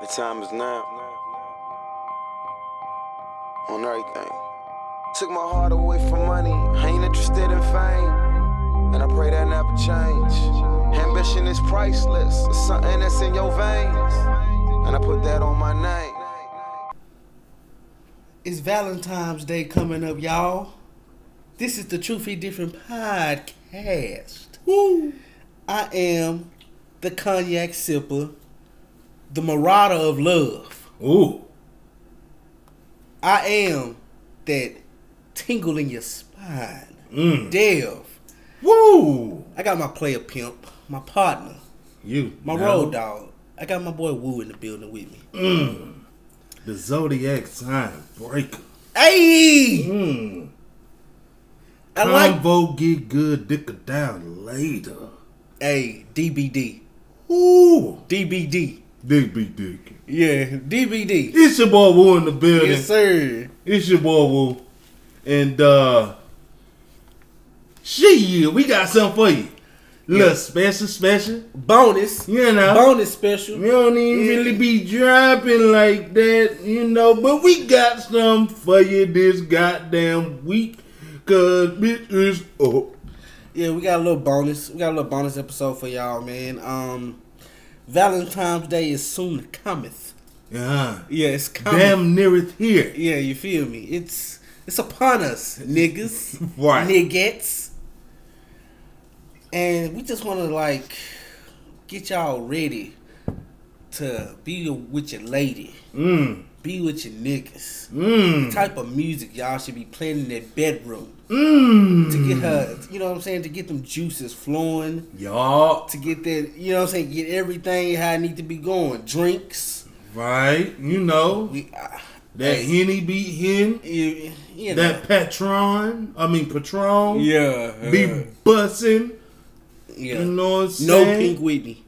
The time is now. On everything. Took my heart away from money. I ain't interested in fame. And I pray that never change. Ambition is priceless. It's something that's in your veins. And I put that on my name. It's Valentine's Day coming up, y'all. This is the Truthfully Different podcast. Woo! I am the cognac sipper, the marauder of love. Ooh. I am that tingle in your spine. Mm. Dev. Woo. I got my player pimp, my partner, You. my know? road dog. I got my boy Woo in the building with me. Mm. The zodiac sign breaker. Hey! Mm. I like get good, dicker down later. Hey, DBD. Ooh. DBD. Dick be dick. Yeah, DBD. It's your boy Woo in the building. Yes, sir. It's your boy Woo. And uh shit, we got something for you. Little Yeah. special, special. Bonus. You know. Bonus special. We don't even Yeah. really be dropping like that, you know, but we got some for you this goddamn week. Cause bitch is up. Yeah, we got a little bonus. We got a little bonus episode for y'all, man. Um, Valentine's Day is soon cometh. Yeah. Yeah, it's coming. Damn neareth here. Yeah, you feel me? It's it's upon us, niggas, Right. niggas, and we just want to like get y'all ready to be with your lady, Mmm. Be with your niggas. Mmm. Type of music y'all should be playing in their bedroom Mmm. to get her, you know what I'm saying, to get them juices flowing. Y'all. to get that, you know what I'm saying, get everything how it need to be going. Drinks. Right. You know. We, uh, That Henny beat Hen. you, you know. That Patron. I mean Patron. yeah. Be bussing. yeah. You know what I'm saying? no Pink Whitney.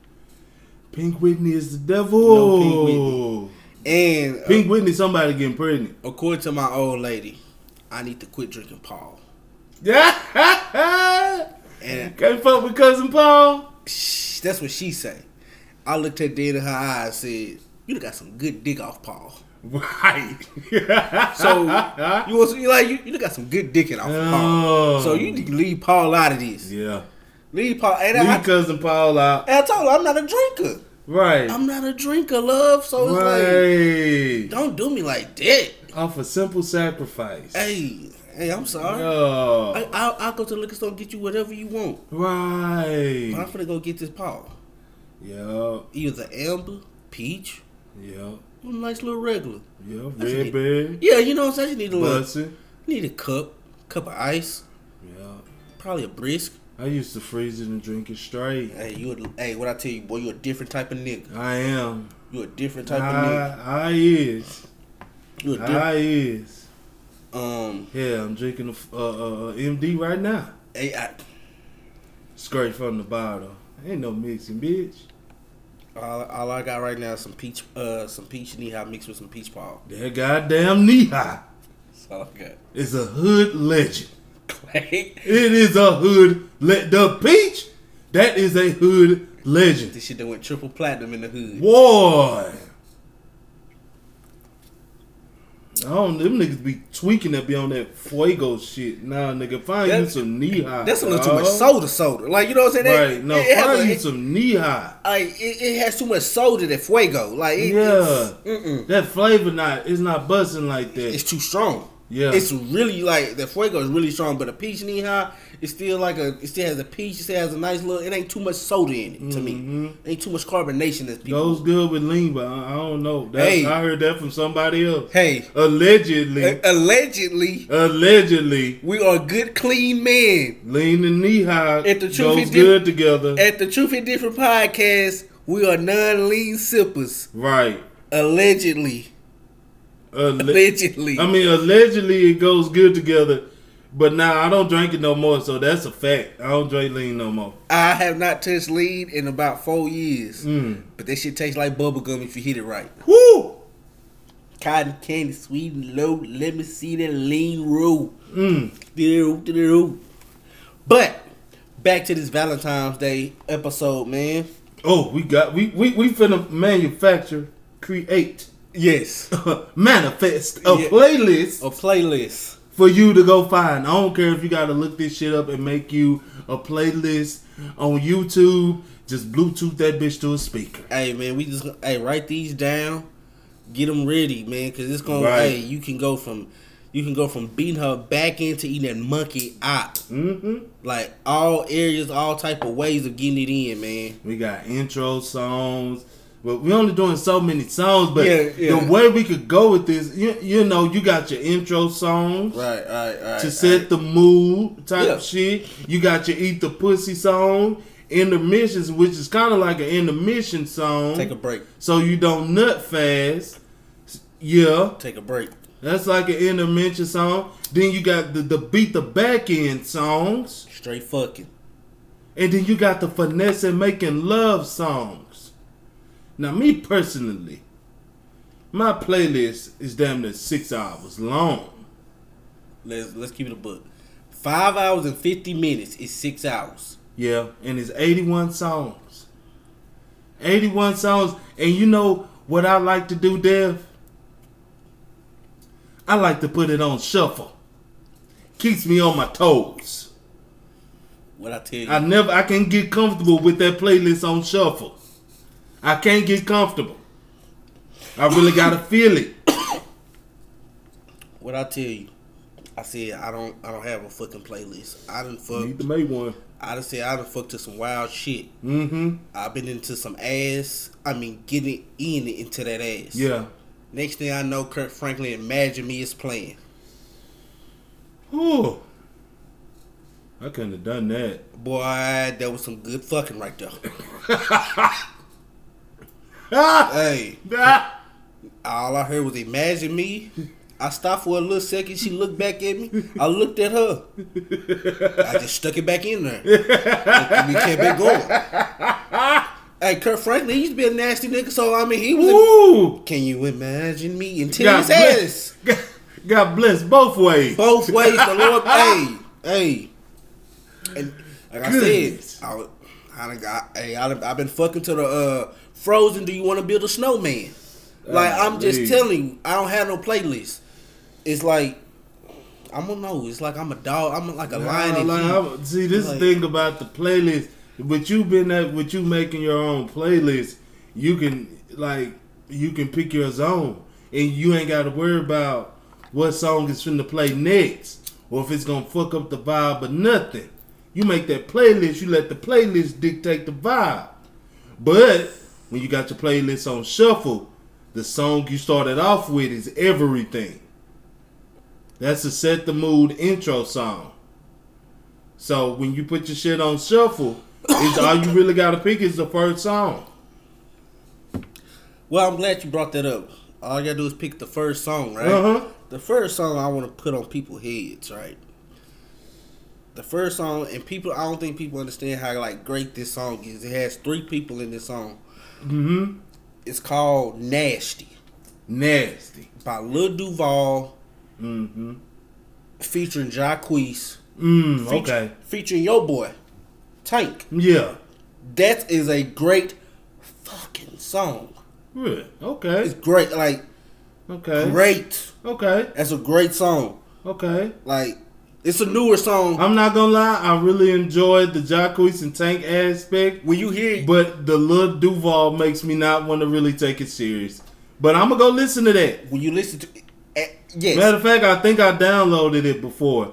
Pink Whitney is the devil. No Pink Whitney. And uh, Pink Whitney, somebody getting pregnant. according to my old lady, I need to quit drinking Paul. Yeah. And Can't fuck with cousin Paul. shh, that's what she say. I looked her dead in her eyes and said, you got some good dick off Paul. Right. So you was you like you, you got some good dick off Oh. Paul. So you need to leave Paul out of this. yeah. Leave Paul. And I, Leave cousin Paul out. and I told her I'm not a drinker. Right. I'm not a drinker, love. So it's like, don't do me like that. Off a simple sacrifice. Hey, hey, I'm sorry. Oh. I, I'll, I'll go to the liquor store and get you whatever you want. But I'm gonna go get this Paul. Yeah. Either amber, peach, Yeah. a nice little regular. Yeah. Red berry. Yeah, you know what I'm saying? You need a little, need a cup, cup of ice, Yeah. probably a brisk. I used to freeze it and drink it straight. Hey, you, a, hey, what I tell you, boy, you a different type of nigga. I am. You a different type of nigga. I, I is. You a different. I is. Um, Yeah, I'm drinking a uh, uh, MD right now. hey, I, Straight from the bottle. Ain't no mixing, bitch. all, all I got right now is some peach, uh, some peach Nehi mixed with some peach Paul. That goddamn Nehi That's all I got. is a hood legend. Clay. It is a hood Let The peach, that is a hood legend. This shit that went triple platinum in the hood. Boy. I don't, them niggas be tweaking that be on that Faygo shit. Nah, nigga, find you some Nehi. That's a little too much soda, soda. Like you know what I'm saying? That- Right, no, it, find a- you it- some Nehi. like it, it has too much soda that Faygo. Like it, Yeah. it's. That flavor not, it's not buzzing like that. it's too strong. Yeah. it's really like the Faygo is really strong, but a peach Nehi, it's still like a. It still has a peach. It still has a nice little. It ain't too much soda in it to me. It Ain't too much carbonation as people. Goes good with lean, but I, I don't know. That's, Hey. I heard that from somebody else. hey, Allegedly, a- allegedly, allegedly, we are good, clean men. lean and Nehi At the truth goes good together. At the Truth and Different podcast, we are non-lean sippers. right. Allegedly, Alle- allegedly. I mean, allegedly it goes good together, but now I don't drink it no more, so that's a fact. I don't drink lean no more. I have not touched lean in about four years. Mm. But that shit tastes like bubblegum if you hit it right. Woo! Cotton candy, sweet and low. Let me see that lean roll. Mm. But back to this Valentine's Day episode, man. Oh, we got we we we finna manufacture create, Yes. manifest a Yeah. playlist A playlist. for you to go find. I don't care if you got to look this shit up and make you a playlist on YouTube. Just Bluetooth that bitch to a speaker. Hey man, we just hey write these down, get them ready, man, because it's gonna. Right. Hey, you can go from, you can go from beating her back into eating that monkey out. hmm Like all areas, all type of ways of getting it in, man. We got intro songs. But we only doing so many songs, but Yeah, yeah. the way we could go with this, you, you know, you got your intro songs Right, right, right. to set the mood type Yeah. shit. You got your eat the pussy song, intermissions, which is kind of like an intermission song, Take a break. so you don't nut fast. Yeah, Take a break. that's like an intermission song. Then you got the, the beat the back end songs. Straight fucking. And then you got the finesse and making love songs. Now, me personally, my playlist is damn near six hours long. Let's let's keep it a book. Five hours and fifty minutes is six hours. Yeah, and it's 81 songs. 81 songs. And you know what I like to do, Dev? I like to put it on shuffle. Keeps me on my toes. What I tell you. I never I can't get comfortable with that playlist on shuffle. I can't get comfortable. I really gotta feel it. what I tell you. I said I don't I don't have a fucking playlist. I done fuck Need to make one. I done said I done fucked to some wild shit. Mm-hmm. I've been into some ass. I mean, getting in into that ass. Yeah. Next thing I know, Kirk Franklin, Imagine Me is playing. Ooh. I couldn't have done that. Boy, that was some good fucking right there. Hey, all I heard was Imagine Me. I stopped for a little second. She looked back at me. I looked at her. I just stuck it back in there. And we kept it going. Hey, Kirk Franklin, he used to be a nasty nigga, so I mean, he was. A, Ooh! can you imagine me his bless, ass? God, bless both ways. both ways. The Lord, hey, hey, and like Goodness. I said, I, I got, hey, I, I've been fucking to the uh, Frozen. Do you want to build a snowman? Like I'm just telling you, I don't have no playlist. It's like I don't know. It's like I'm a dog. I'm like a lion. Nah, in like. I'm- see, this Like- thing about the playlist. But you been at, with you making your own playlist, you can like you can pick your zone, and you ain't got to worry about what song is finna play next, or if it's gonna fuck up the vibe or nothing. You make that playlist. You let the playlist dictate the vibe. But when you got your playlist on shuffle, the song you started off with is everything. That's a set the mood intro song. So when you put your shit on shuffle, it's all you really gotta pick is the first song. Well, I'm glad you brought that up. All you gotta do is pick the first song, right? Uh-huh. The first song I want to put on people's heads, right? The first song, and people, I don't think people understand how like great this song is. It has three people in this song. Mm-hmm. It's called "Nasty" Nasty. by Lil Duval, Mm-hmm. featuring Jacquees. Mm, feature- okay. Featuring your boy, Tank. Yeah. That is a great fucking song. Really? Okay. It's great, like Okay. great. Okay. That's a great song. Okay. Like it's a newer song. I'm not gonna lie, I really enjoyed the Jacquees and Tank aspect, when you hear it, but the Lil Duval makes me not want to really take it serious. But I'm gonna go listen to that. when you listen to, eh, yes, Matter of fact, I think I downloaded it before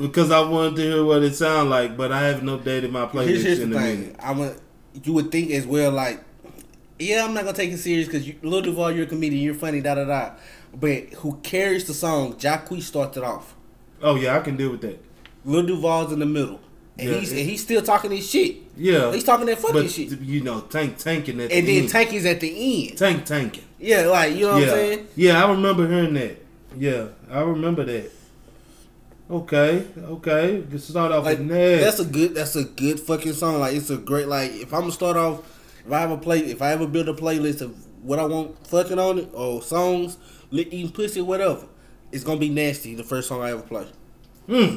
because I wanted to hear what it sounded like, but I haven't updated my playlist here's, here's the in a thing. minute. I'm a, you would think as well, like, yeah, I'm not gonna take it serious because you, Lil Duval, you're a comedian, you're funny, da da da. But who carries the song? Jacquees started off. Oh yeah, I can deal with that. Lil Duval's in the middle, and Yeah, he's and he's still talking his shit. Yeah, He's talking that fucking but shit, you know, tank tanking at and the then end. Tank is at the end. tank tanking. Yeah, like you know what I'm saying. yeah, I remember hearing that. Yeah, I remember that. Okay, okay. Let's start off Like with Ned. that's a good that's a good fucking song. Like it's a great like if I'm gonna start off if I have a play if I ever build a playlist of what I want fucking on it or songs, lit eating pussy, whatever, it's gonna be nasty, the first song I ever play. Hmm.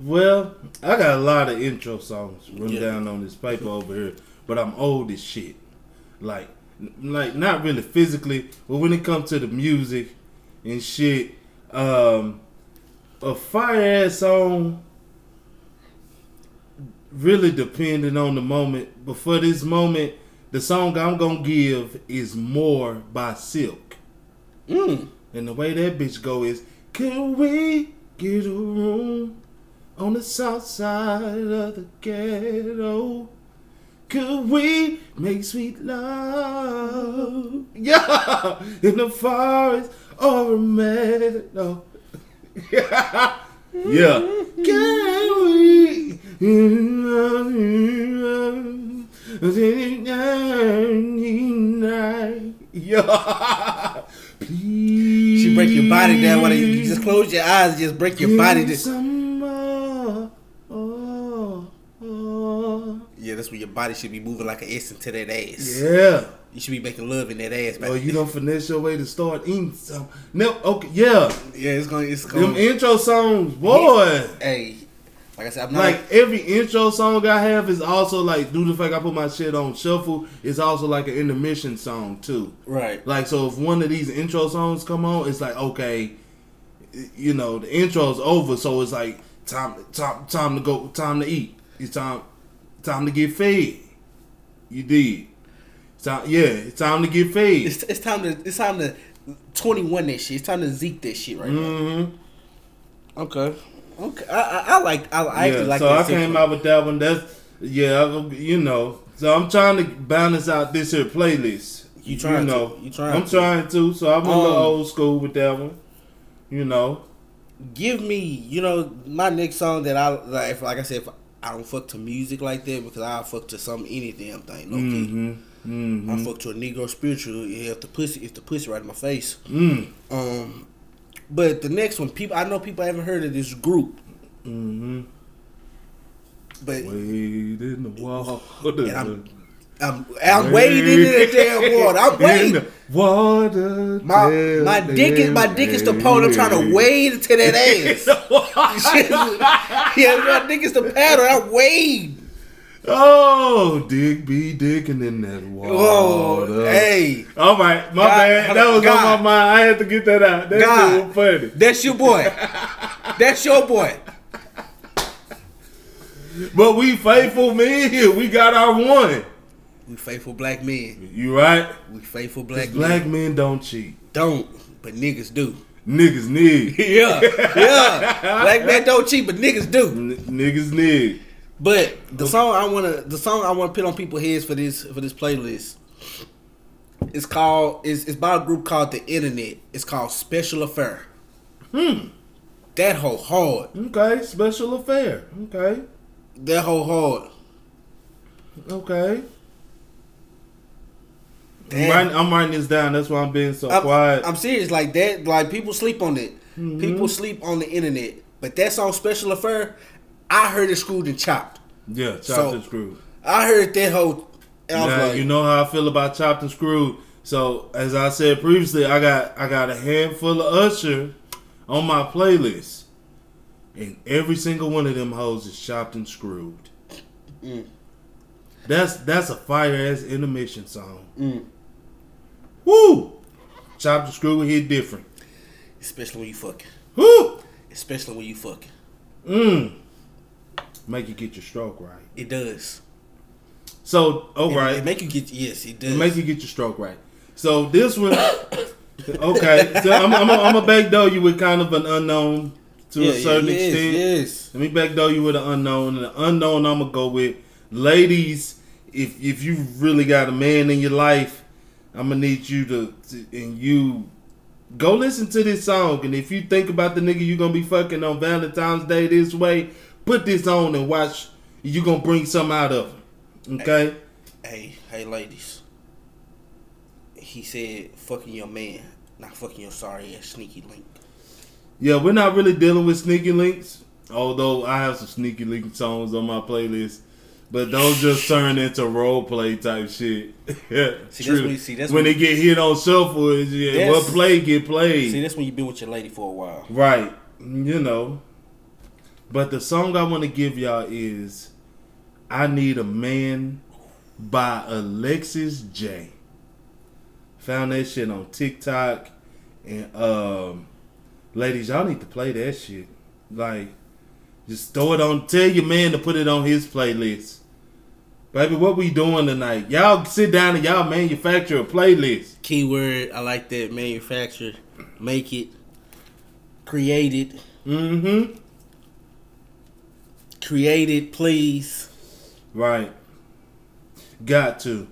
Well, I got a lot of intro songs written Yeah. down on this paper over here, but I'm old as shit. Like like not really physically, but when it comes to the music and shit, um, a fire ass song really depending on the moment. But for this moment, the song I'm gonna give is "More" by Silk. Mm. And the way that bitch go is, can we get a room on the south side of the ghetto? Could we make sweet love? Yeah, in the forest or a meadow. yeah. yeah. Can we? Yeah. Please. She break your body down. When you just close your eyes, just break your body. Just, more. Oh, oh. yeah, that's where your body should be moving like an S into that ass. Yeah. You should be making love in that ass. Oh, you don't finesse your way to start eating some. No, okay, yeah. yeah, it's going. To It's Them intro songs, boy. Hey, like I said, I'm not. Like every intro song I have is also like due to the fact I put my shit on shuffle. It's also like an intermission song too. right. Like so, if one of these intro songs come on, it's like okay, you know the intro's over, so it's like time, time, time to go, time to eat. It's time, time to get fed. You did. It's time, yeah, it's time to get fed. It's, it's time to. It's time to. 21 that shit. It's time to zeke that shit right hmm now. Okay. Okay. I, I, I like. I, I yeah, like. so I came out with that one. That's yeah, you know. So I'm trying to balance out this here playlist. You trying to. know, You trying I'm to. trying to. So I'm a little Um, old school with that one. You know. give me, you know, my next song that I like. If, like I said, if I don't fuck to music like that because I fuck to some any damn thing. No key. Mm-hmm. Mm-hmm. I fuck to a Negro spiritual. Yeah, if the pussy, if the pussy right in my face. Mm. Um, but the next one, people, I know people haven't heard of this group, Mm-hmm. but Wade in the water. And I'm- I'm, I'm wading into that damn water. I'm In wading. the water. My my dick is my dick is the the pole. I'm trying to wade into that ass. yeah, my dick is the paddle. I wade. Oh, dick be dicking in that water. Oh, hey, All right, my God, bad. That was God. on my mind. I had to get that out. That God. funny. that's your boy. That's your boy. But we faithful men here. We got our one. We faithful black men. You right? We faithful black, black men. men don't cheat. Don't, but niggas do. Niggas need. Yeah, yeah. Black men don't cheat, but niggas do. N- niggas need. But the song I wanna, the song I wanna put on people's heads for this for this playlist, is called is it's by a group called the Internet. It's called Special Affair. Hmm. That whole hard. Okay. Special affair. Okay. That whole hard. Okay. I'm writing, I'm writing this down. That's why I'm being so I'm, quiet. I'm serious. Like that. Like people sleep on it. Mm-hmm. People sleep on the internet. But that song Special Affair, I heard it screwed and chopped. yeah, chopped So- and screwed. I heard that whole. Now, like, you know how I feel about chopped and screwed. So as I said previously, I got I got a handful of Usher on my playlist, and every single one of them hoes is chopped and screwed. Mm. That's that's a fire ass intermission song. Mm. Woo! Chopped and screwed hit different. especially when you fucking. Woo! Especially when you fucking. Mm. Make you get your stroke right. It does. So, all It- right. It, make you get yes. It does. It make you get your stroke right. So this one, okay. So I'm I'm I'm a backdoor you with kind of an unknown to Yeah, a certain yeah, yes, extent. Yes. Let me backdoor you with an unknown, and the unknown I'm gonna go with ladies. If if you really got a man in your life, I'm gonna need you to, to and you go listen to this song. And if you think about the nigga you gonna be fucking on Valentine's Day this way, put this on and watch. You're gonna bring something out of him. Okay. Hey, hey, ladies. He said, "Fucking your man, not fucking your sorry ass sneaky link." Yeah, we're not really dealing with sneaky links. Although I have some sneaky link songs on my playlist, but those just turn into role play type shit. yeah, See, that's true. when see, that's when when- they get hit on shuffle, is yeah, what play get played. See, that's when you've been with your lady for a while. right, you know. But the song I want to give y'all is "I Need a Man" by Alexis J. Found that shit on TikTok, and um, ladies, y'all need to play that shit. Like, just throw it on. Tell your man to put it on his playlist. Baby, what we doing tonight? Y'all sit down and y'all manufacture a playlist. Keyword, I like that. Manufacture, make it, create it, Mm-hmm. Create it, please. Right. Got to.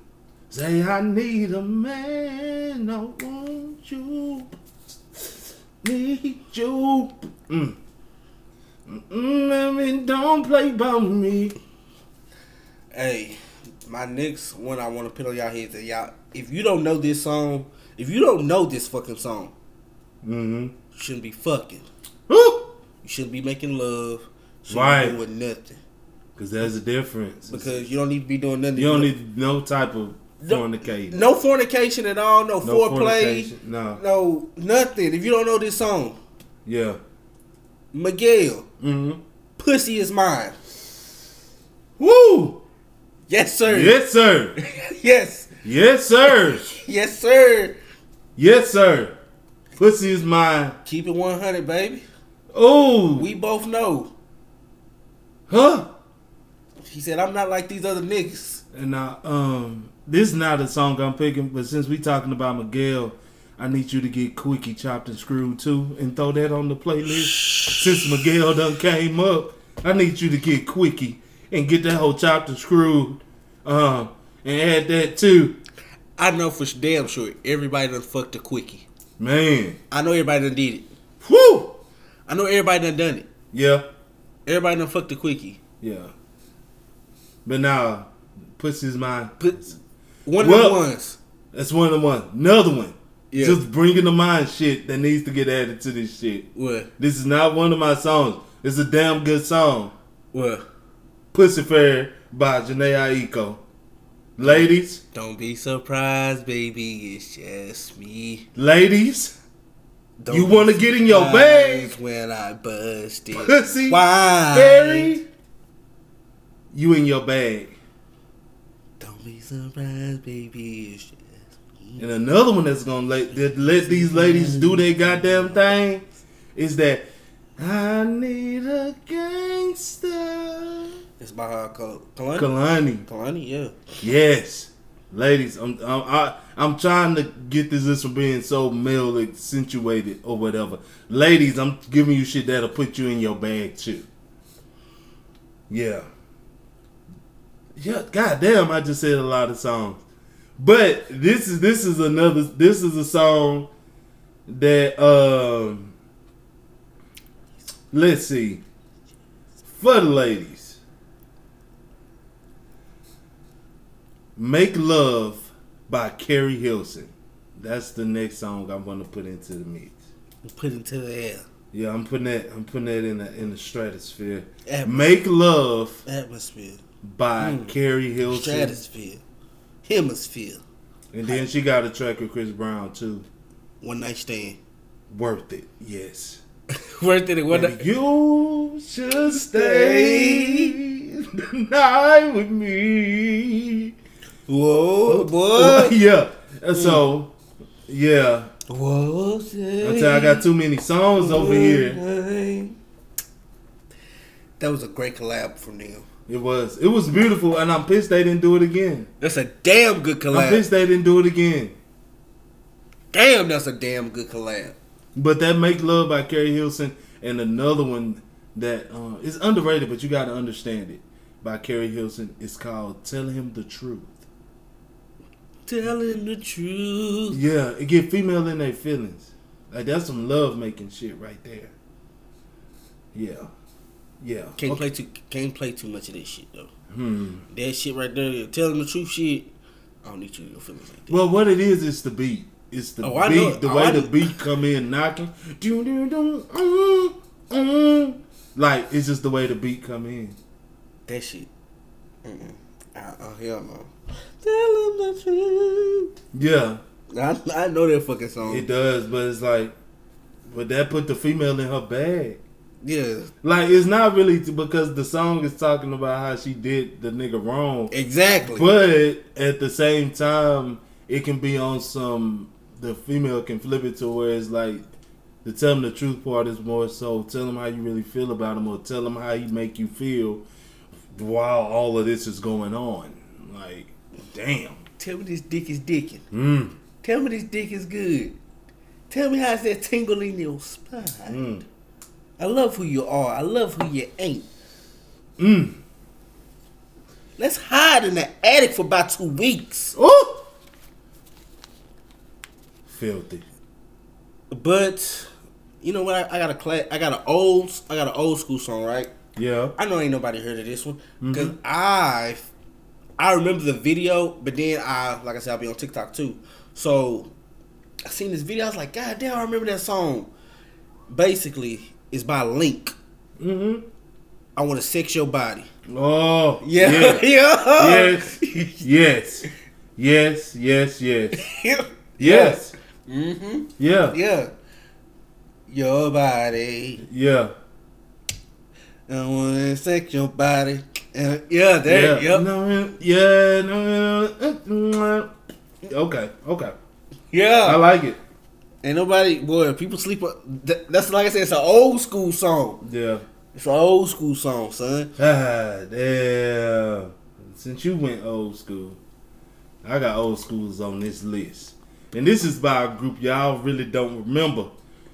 Say I need a man. I want you. Need you. Mm. Mm, I mean, don't play by me. Hey, my next one I want to put on y'all heads that y'all, if you don't know this song, if you don't know this fucking song, Mm-hmm. you shouldn't be fucking. Woo! You shouldn't be making love. Shouldn't Right. doing nothing Because there's a difference. because you don't need to be doing nothing. you don't need no type of No- no fornication at all. No, No foreplay. no. No nothing. If you don't know this song, Yeah. Miguel, Mm-hmm. pussy is mine. Woo! Yes, sir. Yes, sir. yes. Yes, sir. Yes, sir. Yes, sir. Pussy is mine. Keep it 100, baby. Oh, We both know. Huh? He said, I'm not like these other niggas. And now, um, this is not a song I'm picking, but since we talking about Miguel, I need you to get Quickie chopped and screwed too, and throw that on the playlist. Since Miguel done came up, I need you to get Quickie and get that whole chopped and screwed, um, and add that too. I know for damn sure everybody done fucked a quickie. Man, I know everybody done did it. whoo, I know everybody done done it. yeah, Everybody done fucked the quickie. yeah. But now, pussy's mine. Put one Well- of the ones. That's one of the one. Another one. Yeah. Just bringing to mind shit that needs to get added to this shit. What? This is not one of my songs. It's a damn good song. What? Pussy Fair by Jhené Aiko. Ladies, Don't be surprised, baby. It's just me. ladies, You wanna get in your bag? When I busted. Pussy Why? Fairy, you in your bag. Don't be surprised, baby. It's just. And another one that's gonna let that let these ladies do their goddamn thing is that I need a gangster. It's by her Kehlani. Kehlani. Kehlani, yeah. Yes, ladies, I'm I'm I, I'm trying to get this this from being so male accentuated or whatever. Ladies, I'm giving you shit that'll put you in your bag too. Yeah. Yeah, goddamn, I just said a lot of songs. But this is this is another this is a song that um let's see. For the ladies. Make Love by Keri Hilson. That's the next song I'm gonna put into the mix. Put into the air. Yeah, I'm putting that I'm putting that in the in the stratosphere. Atmosphere. Make Love Atmosphere. by Mm. Keri Hilson. Stratosphere. Hemisphere. And then she got a track with Chris Brown too. One night stand. Worth it, yes. Worth it. One night. you should stay the night with me. Whoa, boy. yeah. And So, yeah. Whoa, I I got too many songs over here. That was a great collab from them. It was. It was beautiful, and I'm pissed they didn't do it again. That's a damn good I'm collab. pissed they didn't do it again. Damn, that's a damn good collab. But that "Make Love" by Keri Hilson and another one that uh, is underrated, but you got to understand it by Keri Hilson. It's called "Tell Him the Truth." Telling the truth. Yeah, it get female in their feelings. Like that's some love making shit right there. Yeah, yeah. Can't Okay. play too. Can't play too much of this shit though. Hmm. That shit right there. Telling the truth shit. I don't need you your feelings like that. Well, what it is, is the beat. It's the Oh, beat. The Oh, way the beat come in knocking. Doo, doo, doo, mm, mm. Like it's just the way the beat come in. That shit. Mm-mm. Uh, oh hell no. Tell him the truth. Yeah, I, I know that fucking song. it does, but it's like, but that put the female in her bag. yeah, Like it's not really t- because the song is talking about how she did the nigga wrong, exactly. but at the same time, it can be on some. The female can flip it to where it's like the tell them the truth part is more so tell them how you really feel about him or tell them how he make you feel while all of this is going on. Like, damn. Tell me this dick is dicking. Mm. Tell me this dick is good. Tell me how's that tingle in your spine. Mm. I love who you are. I love who you ain't. Mm. Let's hide in the attic for about two weeks. Oh! Filthy. But you know what? I, I got a class. I got an old. I got an old school song, right? Yeah. I know ain't nobody heard of this one because I, I remember the video, but then I, like I said, I'll be on TikTok too. So I seen this video. I was like, God damn, I remember that song. Basically, it's by Link. Mm-hmm. I want to sex your body. Oh. Yeah, Yeah. yeah, yes. Yes. Yes. Yes. Yes. yeah. Yes. Mm-hmm. Yeah. Yeah. Your body. Yeah. I want to sex your body. And yeah, there. Yeah. Yep. No, yeah. No, okay. Okay. I like it. Ain't nobody, boy. People sleep. That's like I said. It's an old school song. Yeah. It's an old school song, son. Ah, damn. Since you went old school, I got old schools on this list. And this is by a group y'all really don't remember.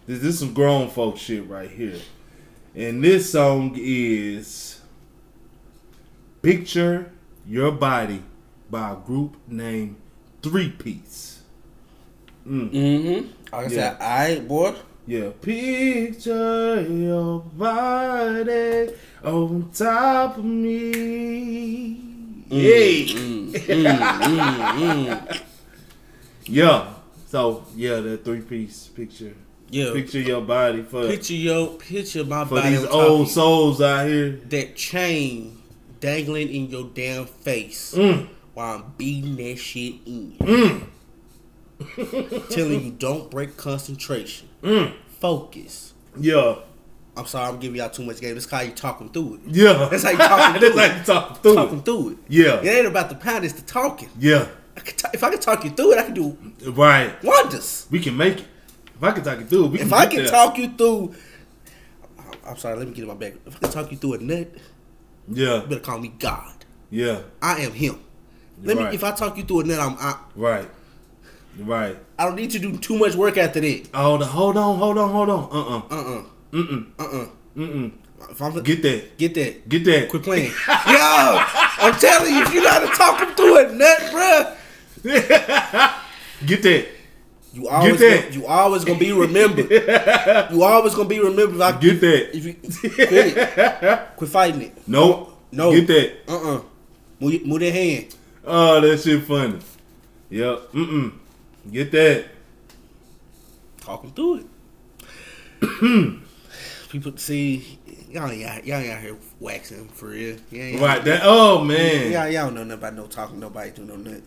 This, this is some grown folk shit right here. And this song is Picture Your Body by a group named Three Piece. Mm. Mm-hmm. Like I Yeah. said, I boy. Yeah, picture your body on top of me. Yay! Mm, mm, mm, mm. Yeah. So yeah, that three piece picture. Yeah. Picture your body for Picture your picture my for body these on top old of souls out here. that chain dangling in your damn face Mm. while I'm beating that shit in. Mm. Telling you don't break concentration. Mm. Focus. Yeah. I'm sorry, I'm giving y'all too much game. That's how you talking through it. Yeah. That's how you talking That's through how it. you talking through Talking it. through it. Yeah. It ain't about the pound, it's the talking. Yeah. I ta- if I can talk you through it, I can do Right. wonders. We can make it. If I can talk you through, we can If I can there. talk you through, I'm sorry, let me get in my back. If I can talk you through a nut, Yeah. you better call me God. Yeah. I am Him. Let Right. me. If I talk you through a nut, I'm. I, Right. Right. I don't need to do too much work after that. Oh, the, hold on, hold on, hold on. Uh uh Uh uh-uh. Mm uh. Uh mm. If I'm Get that. get that. Get that. Quit playing. Yo, I'm telling you, if you know how to talk him through a nut, bruh, Get that. You always that. Gonna, you always gonna be remembered. you always gonna be remembered. If I, Get that. If you quit it, quit fighting it. Nope. No. Get that. Uh uh Move, move that hand. Oh, that shit funny. Yep. Mm mm. Get that. Talk him through it. People see y'all y'all ain't out here waxing for real. Yeah, Right. That. Oh man. Y'all, y'all don't know nothing about no talking. Nobody do no nothing.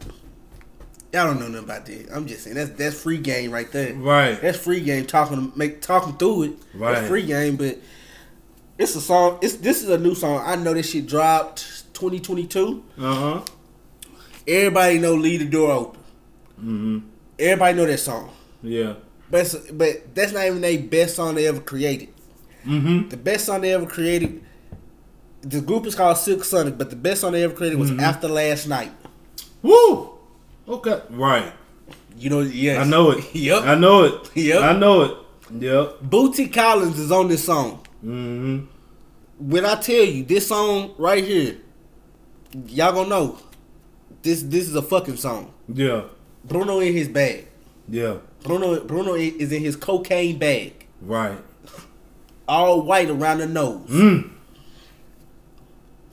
Y'all don't know nothing about that. I'm just saying that's that's free game right there. Right. That's free game talking make talking through it. Right. That's free game, but it's a song. It's this is a new song. I know this shit dropped 2022. Uh huh. Everybody know leave the door open. Mm-hmm. Everybody know that song. Yeah. But but that's not even their best song they ever created. Mm hmm. The best song they ever created. The group is called Silk Sonic, but the best song they ever created was Mm-hmm. After Last Night. Woo. Okay. Right. You know, yes. I know it. yep. I know it. Yep. I know it. Yep. Bootsy Collins is on this song. Mm-hmm. When I tell you this song right here, y'all gonna know this. This is a fucking song. Yeah. Bruno in his bag. Yeah. Bruno Bruno is in his cocaine bag, Right. all white around the nose. Mm.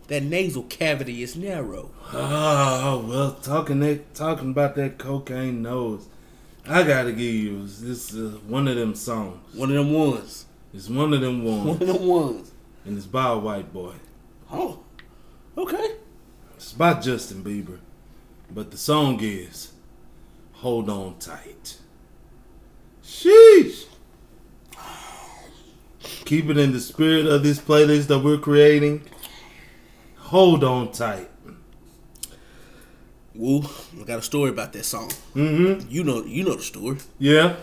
That nasal cavity is narrow. Oh well, talking that talking about that cocaine nose, I gotta give you this uh, one of them songs. One of them ones. It's one of them One ones, of them ones. and it's by a white boy. Oh, okay. It's by Justin Bieber, but the song is "Hold On Tight." Sheesh. Keep it in the spirit of this playlist that we're creating. Hold on tight. Woo, I got a story about that song. Mm-hmm. You know, you know the story. Yeah.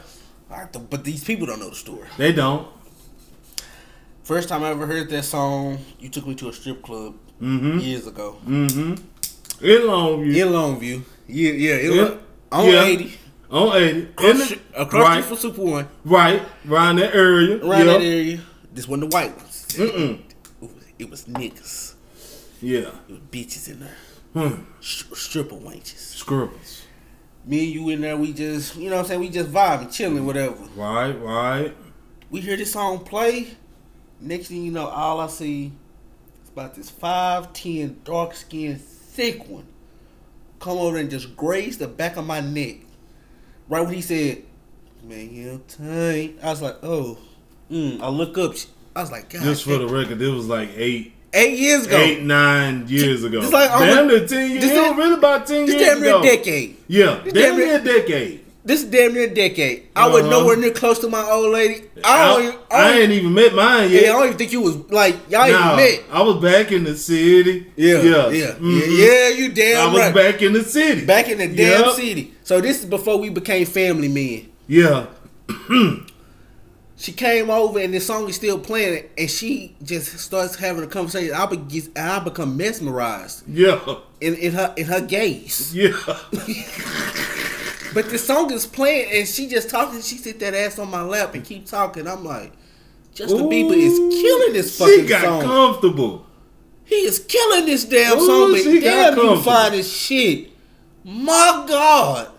But these people don't know the story. They don't. First time I ever heard that song, you took me to a strip club Mm-hmm. years ago Mm-hmm. In Longview. in Longview. Yeah, yeah, it Yeah. on Yeah. eighty on 80. In across, the- across right. from Super One, Right. Around that area. around yeah. that area. This wasn't the white ones. Mm-mm. It was, it was niggas. Yeah. It was bitches in there. Hmm. Stri- stripper wenches. Scribbles. Me and you in there, we just, you know what I'm saying? We just vibing, chilling, whatever. Right, right. We hear this song play. Next thing you know, all I see is about this 5'10, dark skinned, thick one come over and just graze the back of my neck. Right when he said, Man, you tight. I was like, Oh. Mm. I look up. I was like, God. Just for the record, it was like eight, Eight years ago. eight, nine years ago. This like damn near ten years. this It was really about ten This years damn near ago. decade. Yeah, This damn damn near a decade. This damn near a decade. I was Uh-huh. nowhere near close to my old lady. I I, don't, even, I I ain't even met mine yet. yeah, I don't even think you was like y'all Nah, even met. I was back in the city. Yeah, yeah, yeah, mhm. yeah, yeah. You damn I was right. back in the city. Back in the damn Yep. city. So this is before we became family men. Yeah, She came over and the song is still playing, and she just starts having a conversation. I be, I become mesmerized yeah, in, in her in her gaze. yeah. But the song is playing, and she just talking. She sit that ass on my lap and keep talking. I'm like, Justin Bieber is killing this fucking song. She got song. comfortable. He is killing this damn Ooh, song, but damn, you find this shit. My God.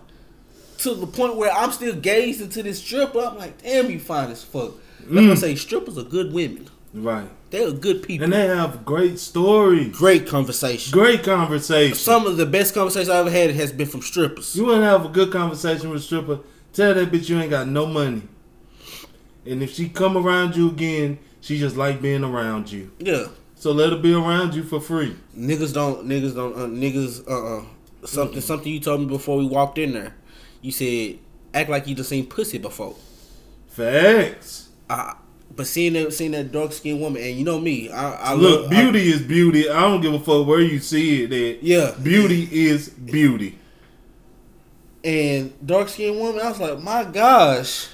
To the point where I'm still gazing to this stripper. I'm like, damn, you fine as fuck. I Mm. say, strippers are good women. Right, They're good people. and they have great stories, Great conversation. great conversation. Some of the best conversations I ever had has been from strippers. You want to have a good conversation with a stripper? Tell that bitch you ain't got no money, and if she come around you again, she just like being around you. Yeah. So let her be around you for free. Niggas don't, niggas don't, uh, niggas, uh uh. Something, something you told me before we walked in there. You said, act like you just seen pussy before. Facts. Uh, but seeing that, seeing that dark skinned woman, and you know me, I, I Look, love, beauty is beauty. I don't give a fuck where you see it at. Yeah. Beauty is beauty. and dark skinned woman. I was like, my gosh.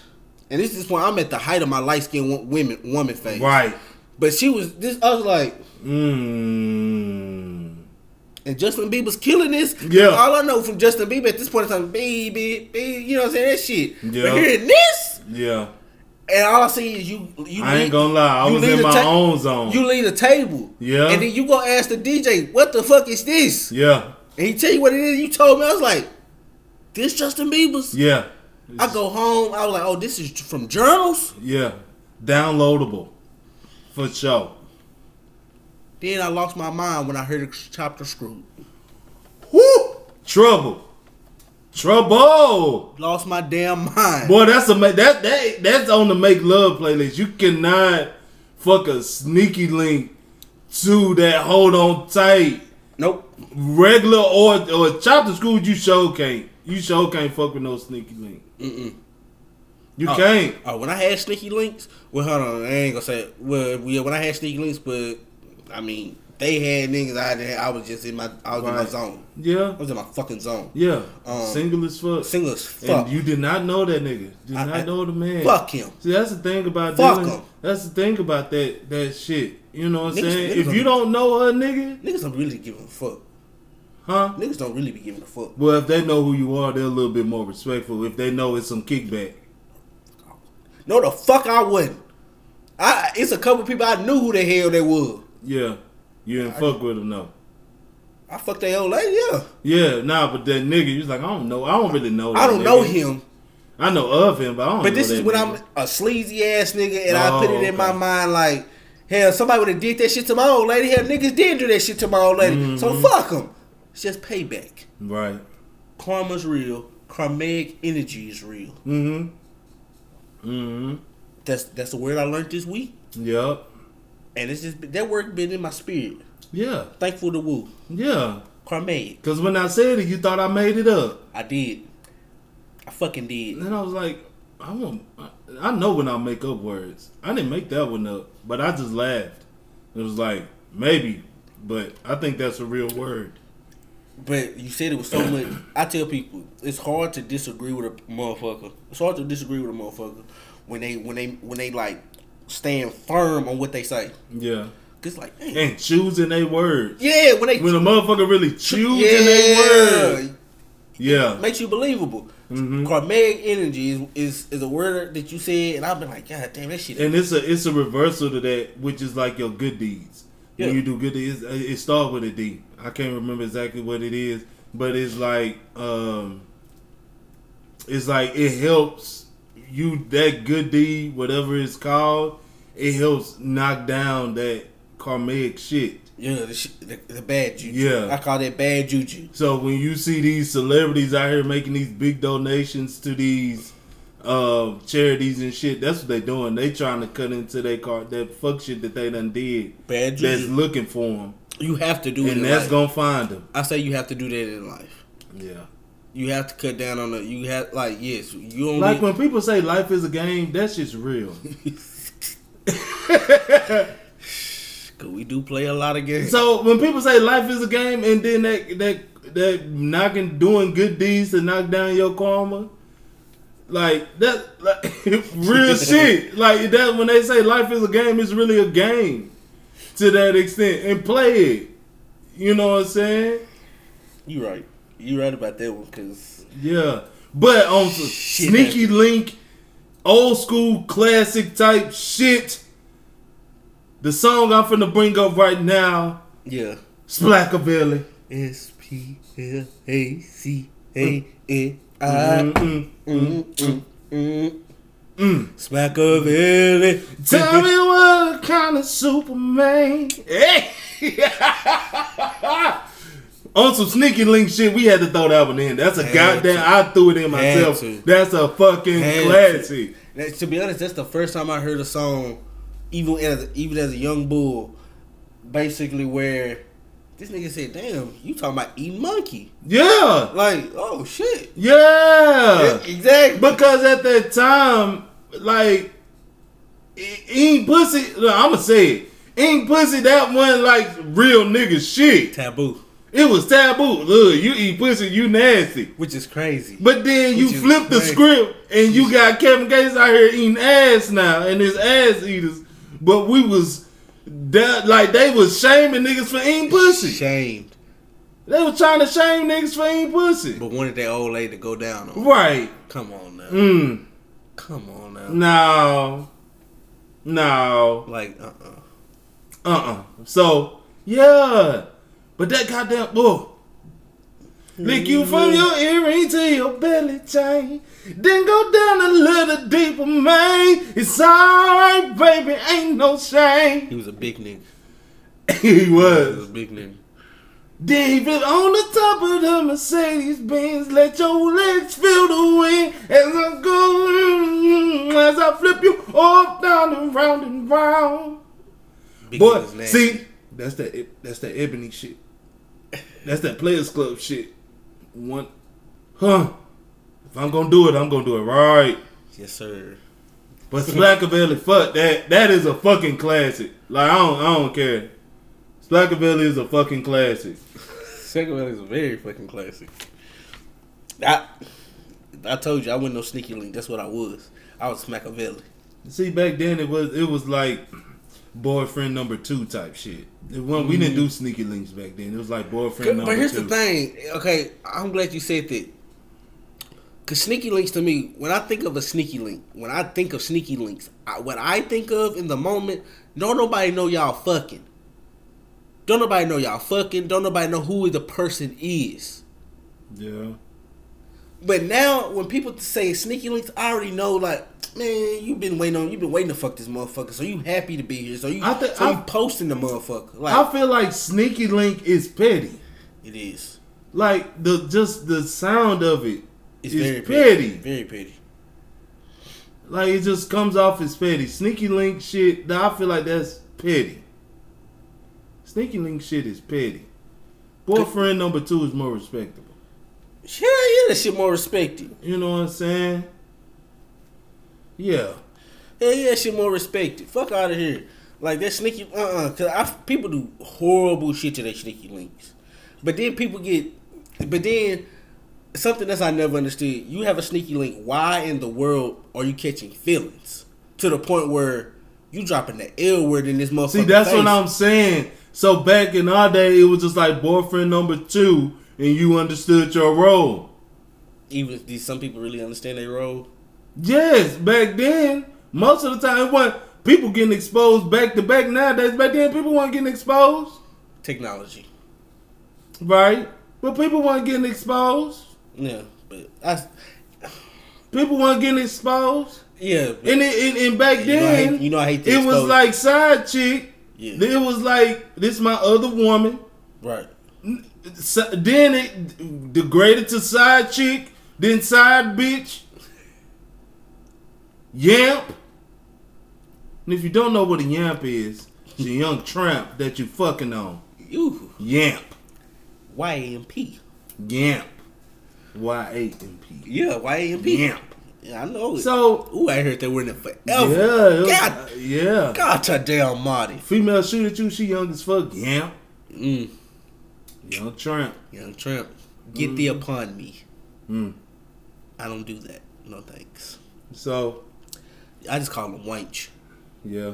And this is when I'm at the height of my light skinned women woman phase. Right. But she was this. I was like, Mmm. And Justin Bieber's killing this. Yeah. All I know from Justin Bieber at this point in time, baby, baby, you know what I'm saying? That shit. Yeah. But hearing this, Yeah. and all I see is you. you I ain't gonna lie. I was in my ta- own zone. You leave the table. Yeah. And then you go ask the DJ, what the fuck is this? yeah. And he tell you what it is. You told me. I was like, this Justin Bieber's. Yeah. I go home. I was like, oh, this is from journals. Yeah. Downloadable. For sure. Then I lost my mind when I heard the chapter screwed. Woo! Trouble. Trouble. Lost my damn mind. Boy, that's a that that that's on the make love playlist. You cannot fuck a sneaky link to that hold on tight Nope. regular or or chapter school. You sure can't. You sure can't fuck with no sneaky link. Mm-mm. You Oh. can't. Oh, when I had sneaky links, well, hold on, I ain't gonna say. It. Well, yeah, when I had sneaky links, but I mean, they had niggas. I didn't. I was just in my. I was in my zone. Yeah. I was in my fucking zone. Yeah. Um, Single as fuck. Single as fuck. And you did not know that nigga. Did I- not I- know the man. Fuck him. See, that's the thing about Fuck dealing. him. That's the thing about that that shit. You know what I'm Niggas- saying? niggas if you don't know a nigga, Niggas don't really give a fuck. huh? Niggas don't really be giving a fuck. Well, if they know who you are, they're a little bit more respectful. If they know it's some kickback, No, the fuck I wouldn't. I. It's a couple people I knew who the hell they were. Yeah, you didn't fuck with him no. I fucked that old lady. Yeah. Yeah, nah, but that nigga, you was like, I don't know, I don't really know. I don't know him. I know of him, but I don't. But this is when nigga. I'm a sleazy ass nigga, and I put Oh, it in my mind like, hell, somebody would have did that shit to my old lady. Hell, niggas did do that shit to my old lady. So Mm-hmm. fuck them. It's just payback. right. Karma's real. Karmic energy is real. Mm-hmm. Mm-hmm. That's that's the word I learned this week, Yep. And it's just that word been in my spirit. Yeah. Thankful to woo. Yeah. Karmic. Cause when I said it, you thought I made it up. I did. I fucking did. And then I was like, I want. I know when I make up words. I didn't make that one up, but I just laughed. It was like maybe, but I think that's a real word. But you said it was so much. I tell people it's hard to disagree with a motherfucker. It's hard to disagree with a motherfucker when they when they when they like stand firm on what they say. Yeah. Cause like, damn. And choosing their words. yeah, when they When a motherfucker really choosing yeah, their words. Yeah. makes you believable. Mhm. Karmic energy is, is is a word that you said, and I've been like, God damn, that shit. And it's a it's a reversal to that, which is like your good deeds. Yeah. When you do good deeds, it starts with a D. I can't remember exactly what it is, but it's like um, it's like it helps you that good deed, whatever it's called. It helps knock down that karmic shit. yeah, the, sh- the, the bad juju. Yeah. I call that bad juju. So when you see these celebrities out here making these big donations to these uh, charities and shit, that's what they doing. They trying to cut into their car that fuck shit that they done did. Bad juju. That's looking for them, You have to do it. and that's life. gonna find them. I say you have to do that in life. Yeah. You have to cut down on the. You have like yes, you only Like when people say life is a game, That's just real. Cause we do play a lot of games. So when people say life is a game, and then that that that knocking doing good deeds to knock down your karma, like that, like real shit. Like that when they say life is a game, it's really a game to that extent, and play it. You know what I'm saying? you right. You right about that one. Cause Yeah. But on Shit. sneaky link, old school classic type shit. The song I'm finna bring up right now, yeah. Splackavelli. S P L A C A N I. Mm-mm. Mm, mm. Smack of it. Tell me what kind of Superman. Hey! On some sneaky link shit, we had to throw that one in. That's a Had goddamn. to. I threw it in myself. That's a fucking Had to. classic. That- To be honest, that's the first time I heard a song, even as even as a young bull, basically where this nigga said, "Damn, you talking about eating monkey?" Yeah, Like, oh shit, yeah. exactly. Because at that time, like, e- eating pussy. Look, I'ma say it. Ain't pussy, that one like real nigga shit. taboo, It was taboo. Look, you eat pussy, you nasty. which is crazy. But then you Which is flip the script and you got Kevin Gates out here eating ass now and his ass eaters. But we was that like they was shaming niggas for eating pussy. Shamed, They was trying to shame niggas for eating pussy. but wanted that old lady to go down on. Right. Come on now, Mm. come on now. No. No. Like, uh, uh Uh-uh. So, yeah. But that goddamn oh. Lick you from your earring to your belly chain. Then go down a little deeper, man. It's alright, baby, ain't no shame. he was a big nigga. he He was was. a big nigga. Then he flip on the top of the Mercedes Benz. Let your legs feel the wind as I go, mm, as I flip you up, down, and round and round. Big Boy, see, that's that that's that ebony shit. That's that Players Club shit. One, huh? If I'm gonna do it, I'm gonna do it right. yes sir. But Splackavelli, fuck that. That is a fucking classic. Like I don't, I don't care. Splackavelli is a fucking classic. Second one is a very fucking classic. I, I told you I wasn't no sneaky link. That's what I was. I was Machiavelli. See, back then it was it was like boyfriend number two type shit. It wasn't- we didn't do mm-hmm. sneaky links back then. It was like boyfriend number But here's two. the thing. Okay, I'm glad you said that. Cause sneaky links to me, when I think of a sneaky link, when I think of sneaky links, I, what I think of in the moment, don't nobody know y'all fucking. Don't nobody know y'all fucking. Don't nobody know who the person is. Yeah. But now, when people say sneaky links, I already know. Like, man, you've been waiting on, you've been waiting to fuck this motherfucker. So you happy to be here. So you, I thi- so you posting the motherfucker. Like I feel like sneaky link is petty. it is. Like the just the sound of it It's is very petty. Very petty. Like it just comes off as petty. Sneaky link shit, I feel like that's petty. Sneaky link shit is petty. Boyfriend number two is more respectable. Yeah, yeah, that shit more respected. You know what I'm saying? Yeah. Yeah, yeah, shit more respected. Fuck out of here. Like that sneaky, uh, uh cause I, people do horrible shit to their sneaky links, but then people get but then something that's I never understood. You have a sneaky link. Why in the world are you catching feelings to the point where you dropping the L word in this motherfucker? See, that's face? what I'm saying. So back in our day, it was just like boyfriend number two, and you understood your role. Even these some people really understand their role. Yes, back then, most of the time, it wasn't people getting exposed back to back. Nowadays, back then, people weren't getting exposed, Technology. right? But people weren't getting exposed. Yeah, but I. People weren't getting exposed. Yeah, And, it, and, and back You know hate- then, you know I hate it was like side chick. Yeah. It was like this my other woman. right. So, then it degraded to side chick, then side bitch, yamp. And if you don't know what a yamp is, it's a young tramp that you fucking on. Ooh, Yamp, YAMP. yamp, Y A M P. Yeah, YAMP. Yamp. Yeah, I know it. So Ooh, I heard they were in it forever. yeah, God, yeah. God, damn, Marty. Female shoot at you, she young as fuck. Yamp, Mm, young tramp. young tramp, get thee upon me. Mm. I don't do that. No thanks. So I just call him wench. yeah,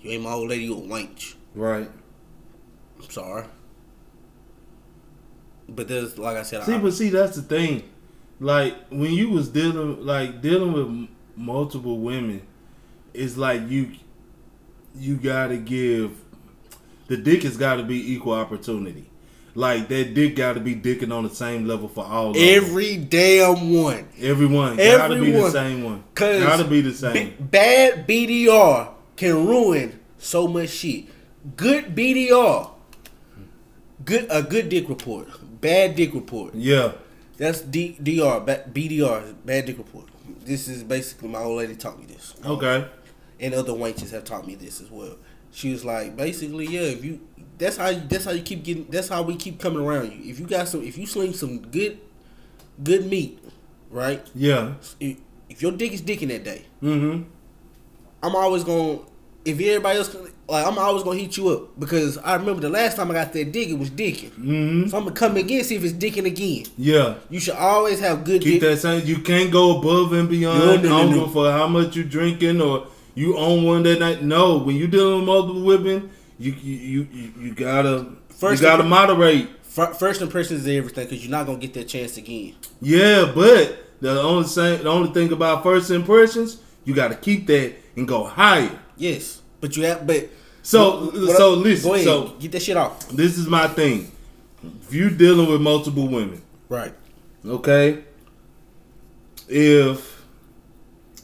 You ain't my old lady, you a wench. right. I'm sorry. But there's, like I said, See, I, but see, that's the thing. Like when you was dealing, like dealing with multiple women, it's like you, you gotta give. The dick has got to be equal opportunity. Like that dick got to be dicking on the same level for all. of them. every damn one. everyone gotta be the same one. Cause Gotta be the same. B- bad BDR can ruin so much shit. Good BDR, good a good dick report. Bad dick report. yeah, That's D, DR. BDR. Bad dick report. This is basically my old lady taught me this. okay, and other wenches have taught me this as well. She was like, basically, yeah, if you that's how you, that's how you keep getting that's how we keep coming around you. If you got some if you sling some good good meat, right? yeah, If, if your dick is dicking that day, mm-hmm, I'm always gonna if everybody else like I'm always gonna hit you up because I remember the last time I got that dick it was dicking. mm-hmm, So I'm gonna come again see if it's dicking again. yeah. You should always have good Keep dick. that same. You can't go above and beyond. No, no, no, no. for how much you drinking or you own one that night. No, when you dealing with multiple women, you you you, you, gotta First you gotta moderate. First impressions is everything because you're not gonna get that chance again. Yeah, but the only same, the only thing about first impressions, you gotta keep that and go higher. Yes, but you have but So What- so listen. Ahead, So get that shit off. this is my thing. If you dealing with multiple women, Right. Okay. If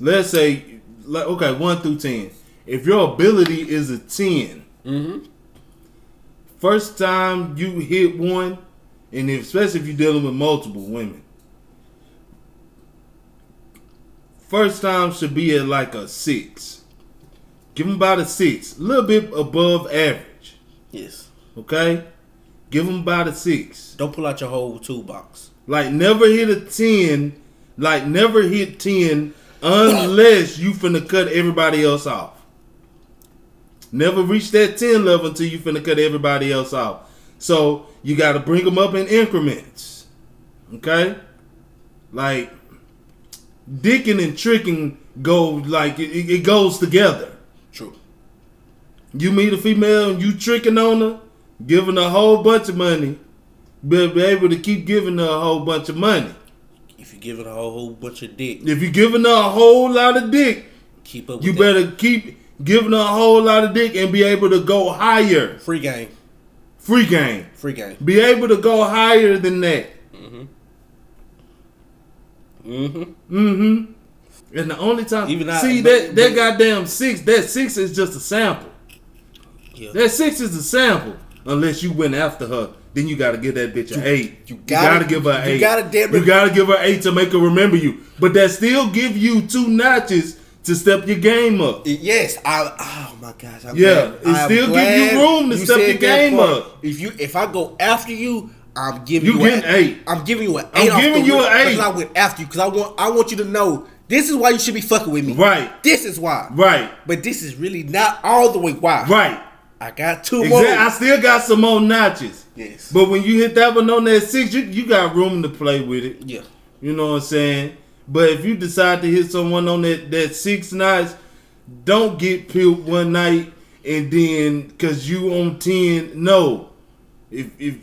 let's say, like, okay, one through ten. If your ability is a 10 Mm-hmm. first time you hit one, and if, especially if you're dealing with multiple women, first time should be at like a six. Give them about a six, a little bit above average. Yes. Okay, give them about a six. Don't pull out your whole toolbox. Like never hit a ten. Like never hit ten unless you finna cut everybody else off. Never reach that ten level until you finna cut everybody else off. So you got to bring them up in increments. Okay, like dicking and tricking go like it, it goes together. True. You meet a female and you tricking on her, giving her a whole bunch of money, but be able to keep giving her a whole bunch of money. If you give it a whole, whole bunch of dick, If you're giving her a whole lot of dick, keep up you that. better keep giving a whole lot of dick and be able to go higher. Free game. Free game. Free game. Be able to go higher than that. Mm-hmm. Mm-hmm. And the only time Even I- see but- that that but- goddamn six, that six is just a sample. Yeah. That six is a sample. Unless you went after her, then you gotta give that bitch an eight. you gotta- give her an you eight. gotta you gotta give her eight to make her remember you. But that still give you two notches to step your game up. Yes, I. Oh my gosh. I'm Yeah, glad- it I'm still give you room to you step your game part. up. If you, if I go after you, I'm giving You you, getting a, eight. I'm giving you an I'm eight. off giving you an eight. because I went after you because I want, I want you to know this is why you should be fucking with me. Right. This is why. Right. But this is really not all the way why. Right. I got two more. I still got some more notches. Yes. But when you hit that one on that six, you, you got room to play with it. yeah. You know what I'm saying? But if you decide to hit someone on that, that six nights, don't get peeled one night and then cause you on ten. No. If if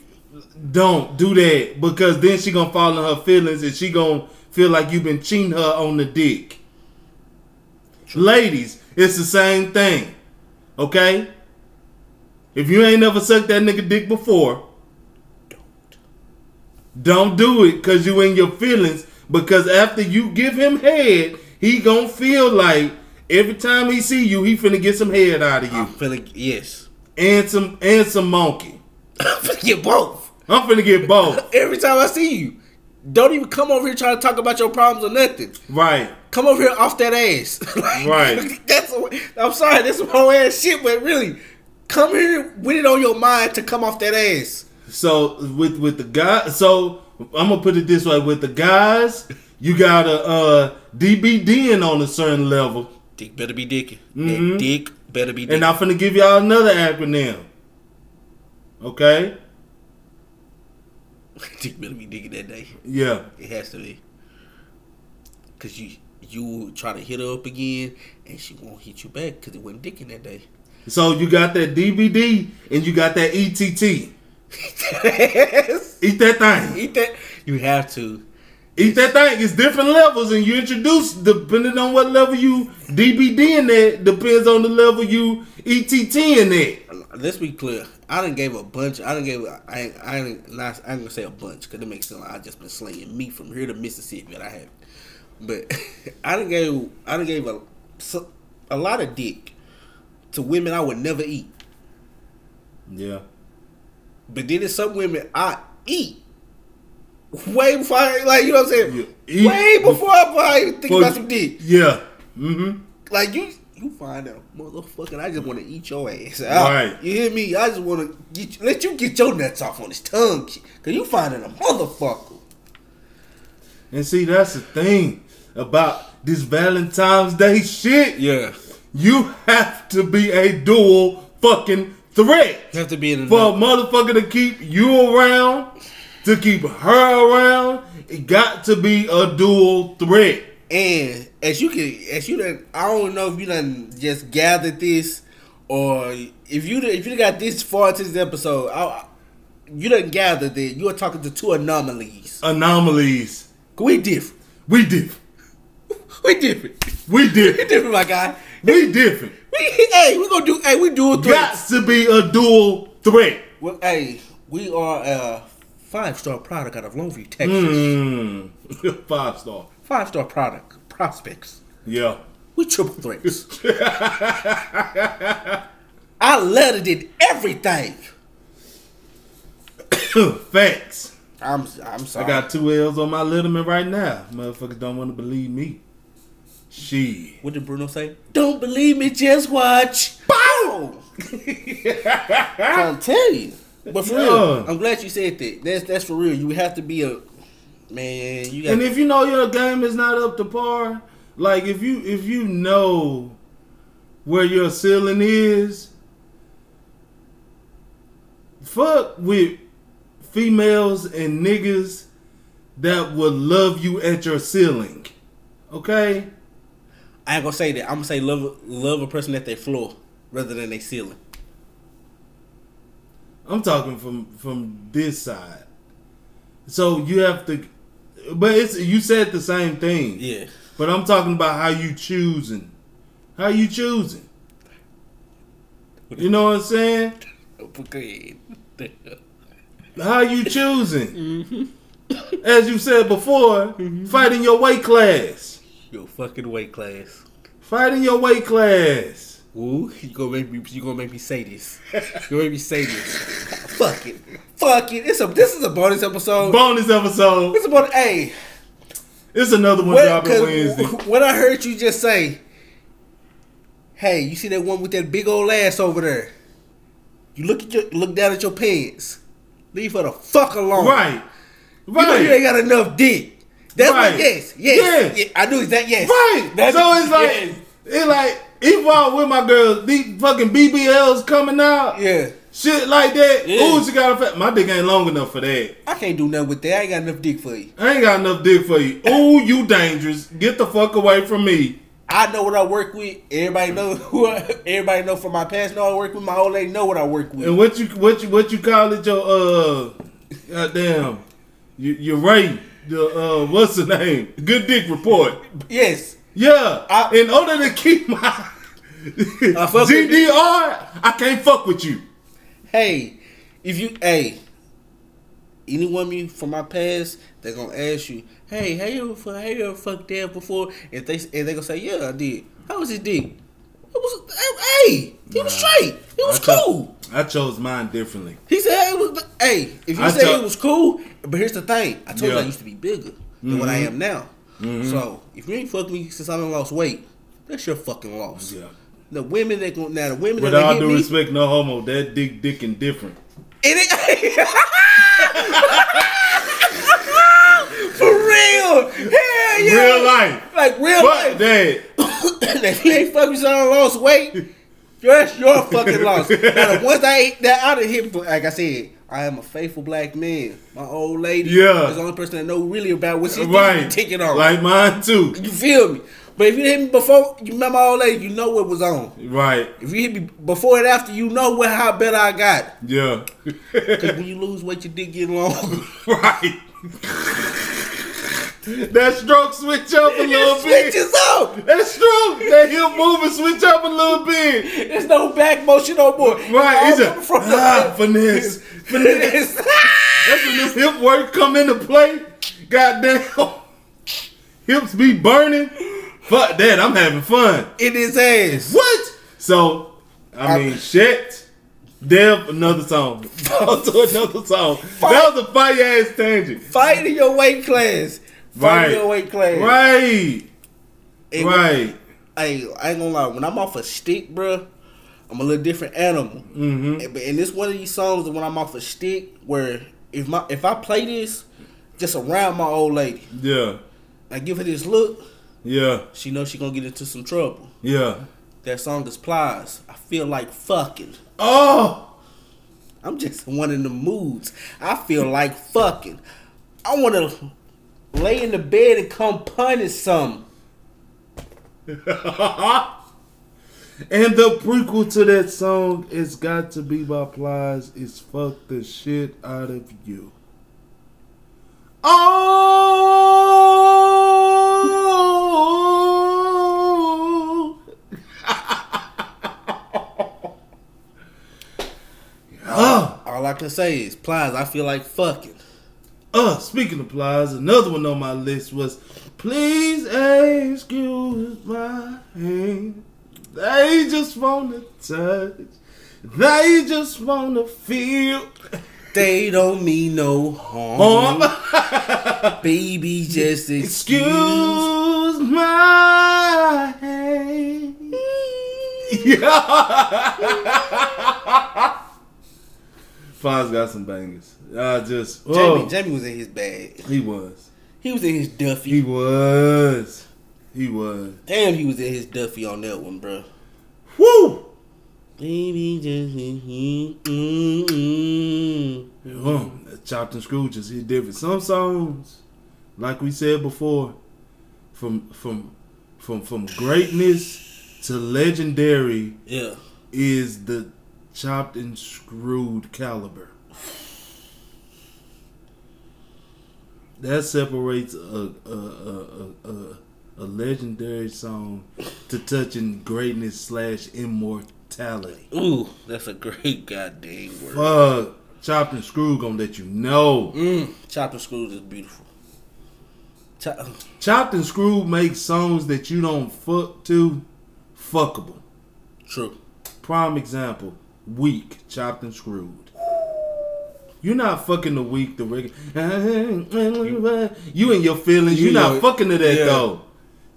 don't do that because then she gonna fall in her feelings and she gonna feel like you've been cheating her on the dick. Ladies, it's the same thing. Okay? If you ain't never sucked that nigga dick before, don't. don't do it because you in your feelings. Because after you give him head, he gonna feel like every time he see you, he finna get some head out of you I'm feeling yes. and some and some monkey. I'm finna get both. I'm finna get both. Every time I see you. Don't even come over here trying to talk about your problems or nothing. right. Come over here off that ass. Like, Right. That's I'm sorry, that's some whole ass shit, but really, come here with it on your mind to come off that ass. So with with the guy, so I'm gonna put it this way: with the guys, you gotta uh DBDing on a certain level, Dick better be dicking. Mhm. Dick better be dicking. and I'm finna give y'all another acronym. Okay? dick better be dicking that day. Yeah. It has to be. Cause you you try to hit her up again and she won't hit you back because it wasn't dicking that day. So you got that DBD and you got that ETT. Eat that thing. Eat that. You have to. Eat that thing. It's different levels, and you introduce depending on what level you DBD in that depends on the level you ETT in that. Let's be clear. I didn't gave a bunch. I done gave. I ain't. I ain't. Not, I ain't gonna say a bunch because it makes sound like I just been slinging meat from here to Mississippi. And I have, but I done gave. I done gave a a lot of dick to women I would never eat. Yeah. But then there's some women I eat way before I like you know what I'm saying. Way before I, even think about some dick. Yeah. Mm-hmm. Like you, you find out, motherfucker. I just want to eat your ass. out. Right. You hear me? I just want to get you, let you get your nuts off on his tongue, cause you finding a motherfucker. And see, that's the thing about this Valentine's Day shit. Yeah, You have to be a dual fucking threat you have to be in. for a motherfucker to keep you around, to keep her around. It got to be a dual threat. And as you can, as you done, I don't know if you done just gathered this, or if you done- if you got this far into this episode, I, you done gathered that you are talking to two anomalies. Anomalies. We different. We different. We different. We We different. different, my guy. We different. We, hey, we gonna do. Hey, we do a Got threat. to be a dual threat. Well, hey, we are a five star product out of Longview, Texas. Mm. Five star. Five star product prospects. Yeah. We triple threats. I lettered in everything. Facts. I'm I'm sorry. I got two L's on my letterman right now. Motherfuckers don't want to believe me. She. What did Bruno say? Don't believe me, just watch. Boom! I'm telling you. But for real, I'm glad you said that. That's that's for real. You have to be a man. You got And if you know your game is not up to par, like if you if you know where your ceiling is, fuck with females and niggas that would love you at your ceiling. Okay? I ain't gonna say that. I'm gonna say love love a person at their floor rather than their ceiling. I'm talking from from this side. So you have to but it's you said the same thing. Yeah. But I'm talking about how you choosing. How you choosing. You know what I'm saying? Go. How you choosing? Mm-hmm. As you said before, mm-hmm. fighting your weight class. Your fucking weight class. Fighting your weight class. Ooh, you gonna make me you gonna make me say this. You gonna make me say this. Fuck it. Fuck it. It's a this is a bonus episode. Bonus episode. it's a bonus hey. It's another one What, dropping Wednesday. what I heard you just say, hey, you see that one with that big old ass over there? You look at your look down at your pants. Leave her the fuck alone. Right. You know you ain't got enough dick. That's Right. what yes, yes. Yes. Yeah, I do exactly yes. Right. That's- so it's like yes. it's like even while with my girl, these fucking BBLs coming out. Yeah. shit like that. Yeah. Ooh, she got a fat. My dick ain't long enough for that. I can't do nothing with that. I ain't got enough dick for you. I ain't got enough dick for you. Ooh, you dangerous. Get the fuck away from me. I know what I work with. Everybody know who. I, everybody know from my past. Know I work with. My old lady know what I work with. And what you what you what you call it? Your uh, goddamn, you you Ray. The uh, what's the name? Good dick report. yes, Yeah. I- In order to keep my I fuck GDR, I can't fuck with you. hey, if you hey, any woman from my past, they're gonna ask you, hey, how you ever how you ever fucked that before? If they and they gonna say, yeah, I did. How was his dick? It was hey, he was Nah. straight. It was I cho- cool. I chose mine differently. He said hey, it was hey. If you I say tell- it was cool, but here's the thing. I told you Yeah. Mm-hmm. I used to be bigger than what I am now. So if you ain't fucked me since I done lost weight, that's your fucking loss. Yeah. The women that go now the women With that all due respect, no homo. That dick, dick, and different. It ain't for real. Hell yeah. Real life. Like real Fuck life. that. if you ain't fucking so I lost weight, that's your fucking loss. Now ones I ain't that I done hit, like I said, I am a faithful black man. My old lady Yeah. is the only person that know really about what she's Right. taking on. Like mine too. you feel me? But if you hit me before, you remember my old lady, you know what was on. Right. If you hit me before and after, you know what how better I got. Yeah. Cause when you lose weight, your dick get longer. right. That stroke switch up a little It bit. switches up. That stroke, that hip movement switch up a little bit. There's no back motion no more. Right. It's It's a from the ah, finesse. Finesse. That's when this hip work come into play. Goddamn. Hips be burning. Fuck that. I'm having fun. in his ass. What? So, I I- mean, shit. Dev, another song. On to another song. That was a fire ass tangent. Fight in your weight class. Right. in your weight class. Right. And Right. Hey, I ain't gonna lie. When I'm off a stick, bruh, I'm a little different animal. Mm-hmm. And- in this one of these songs, when I'm off a stick, where if my if I play this just around my old lady, Yeah. I give her this look, Yeah. she knows she gonna get into some trouble. Yeah. That song is Plies. I feel like fucking. Oh. I'm just one of the moods. I feel like fucking. I want to lay in the bed and come punish some. and the prequel to that song is got to be by Plies is fuck the shit out of you. Oh. oh. All I can say is Plies. I feel like fucking. Uh, speaking of plies, another one on my list was Please excuse my hand. They just wanna touch. They just wanna feel. They don't mean no harm. Um, Baby, just excuse. excuse my hand. Yeah. Plies got some bangers. I just. Jamie, Oh, Jamie Jamie was in his bag. he was. He was in his Duffy. He was. He was. Damn, he was in his Duffy on that one, bro. Woo! Baby, just mm-mm. Oh, that chopped and screwed just hit different. Some songs, like we said before, from from from from greatness to legendary Yeah. is the chopped and screwed caliber. That separates a a, a, a, a, legendary song to touching greatness slash immortality. Ooh, that's a great goddamn word. Fuck, chopped and screwed gonna let you know. Mm, Chopped and screwed is beautiful. Chop- Chopped and Screwed makes songs that you don't fuck to fuckable. True. Prime example, Weak, Chopped and Screwed. You're not fucking the weak, the regular. You in your feelings. You You're not fucking to that yeah. though.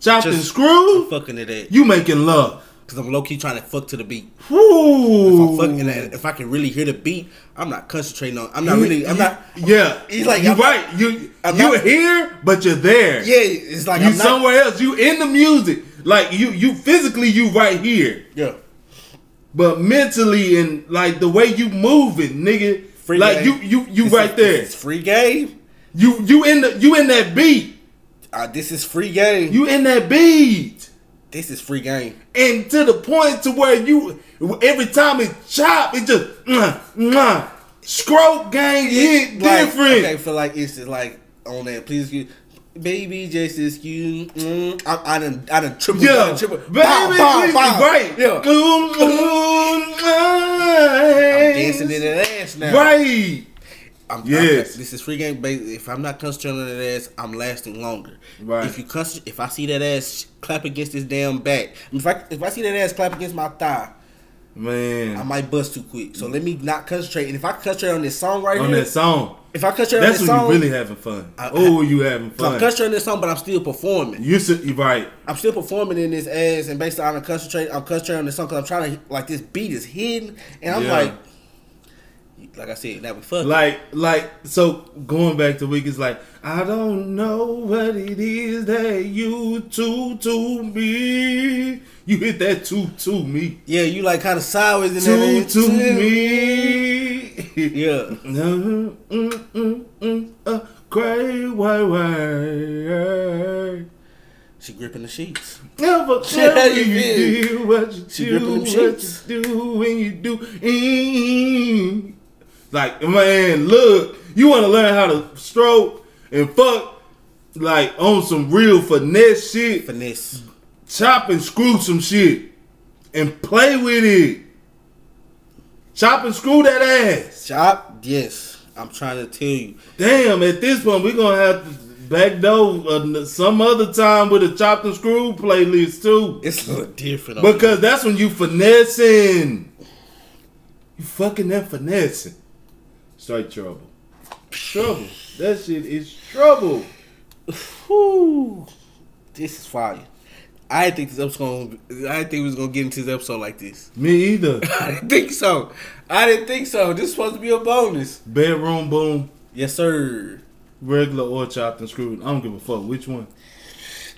Chopped and Just- Screwed, Fucking to that. you making love. Because I'm low key trying to fuck to the beat. If, I'm fucking that, if I can really hear the beat, I'm not concentrating on. I'm not really. I'm not. Yeah, He's like, you I'm right. You I'm you not- here, but you're there. Yeah, it's like you I'm not. somewhere else. You in the music. Like you, you physically, you right here. Yeah. But mentally and like the way you moving, nigga. Free like game. you you you This right is- there. Is free game. You you in the you in that beat. Uh, this is free game. You in that beat. this is free game. And to the point to where you every time it chop, it just mwah, mwah. stroke game hit Like, different. Okay, feel like it's just like on that. Please. Baby, just excuse. Mm, I, I done, I done triple, I Yeah, done triple. baby, Bow, bow, bow. right? Yeah, I'm dancing in that ass now. Right. I'm, Yes. I'm, this is free game. Baby. If I'm not concentrating on that ass, I'm lasting longer. Right. If you concent- if I see that ass clap against this damn back, if I if I see that ass clap against my thigh, man, I might bust too quick. So let me not concentrate. And if I concentrate on this song right on here, on that song. If I concentrate That's on when this song, you really having fun. Oh, you having fun? I'm fun. concentrating on this song, but I'm still performing. You said you right. I'm still performing in this ass, and basically I'm concentrating. I'm concentrating on this song because I'm trying to like this beat is hidden, and I'm Yeah. like, like I said, that we fuck. Like, like, so going back to week is like, I don't know what it is that you do to me. You hit that two to me. yeah, you like kind of sideways in Two that. to me. Yeah. Mm, mm, mm, a great white way. She gripping the sheets. Never Yeah, you you do what you She do, what sheets. you do when you do. Mm. Like man, look, you want to learn how to stroke and fuck like on some real finesse shit. Finesse. Chop and screw some shit and play with it. Chop and screw that ass. Chop. Yes. I'm trying to tell you. Damn, at this point we're gonna have to backdoor uh, some other time with a chopped and screw playlist too. It's a little different. Because that's when you finessing. You fucking that finessing. Straight trouble. Trouble. That shit is trouble. Whew. This is fire. I didn't think this episode. I didn't think we was gonna get into this episode like this. Me either. I didn't think so. I didn't think so. This is supposed to be a bonus. Bedroom boom, Yes, sir. regular or chopped and screwed. I don't give a fuck which one.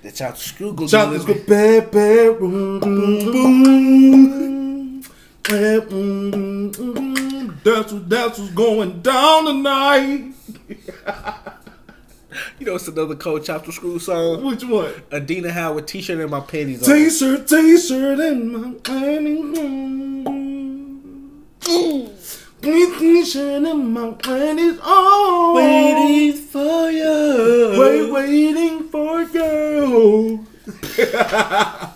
The chopped screw gonna Chopped and screwed. Bed, bedroom boom, boom. Bedroom, boom. That's what that's what's going down tonight. You know, it's another cold chopped and screw song. Which one? Adina Howard t-shirt and my panties on. T-shirt, T-shirt, and my panties. T-shirt and my panties on. Waiting for you. Wait, waiting for you.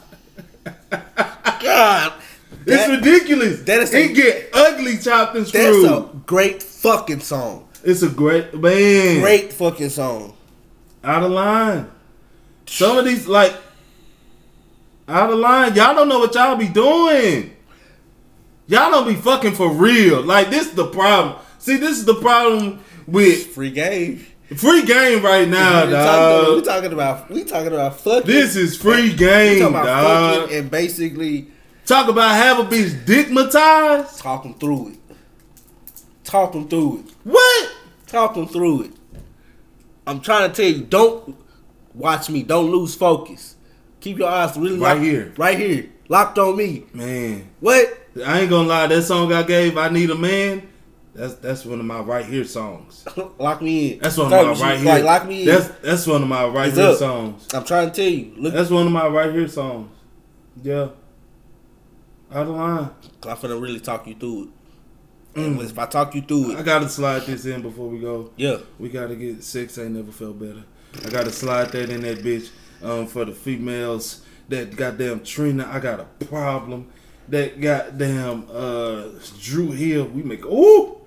God. It's ridiculous. that is a- it get ugly, chopped and screwed. That's a great fucking song. it's a great man. Great fucking song. Out of line. Some of these like out of line. Y'all don't know what y'all be doing. Y'all don't be fucking for real. Like this is the problem. See, this is the problem with Free game. free game right now, we, talking, we dog. talking about we talking about fucking. This is free we game, talking about dog. fucking and basically Talk about have a bitch Talk them through it. Talk them through it. What? Talk them through it. I'm trying to tell you, don't watch me. Don't lose focus. Keep your eyes really Right locked- here. Right here. Locked on me. Man, What? I ain't gonna lie. That song I gave, "I Need a Man," that's that's one of my right here songs. lock me in. That's one of my right here. Like, lock me in. That's that's one of my right It's here up. songs. I'm trying to tell you. Look, That's one of my right here songs. Yeah. Out of line. I'm finna really talk you through it. Mm. If I talk you through it, I gotta slide this in before we go. yeah. We gotta get sex ain't never felt better. I gotta slide that in that bitch um, for the females. That goddamn Trina, I got a problem. That goddamn uh, Dru Hill, we make oh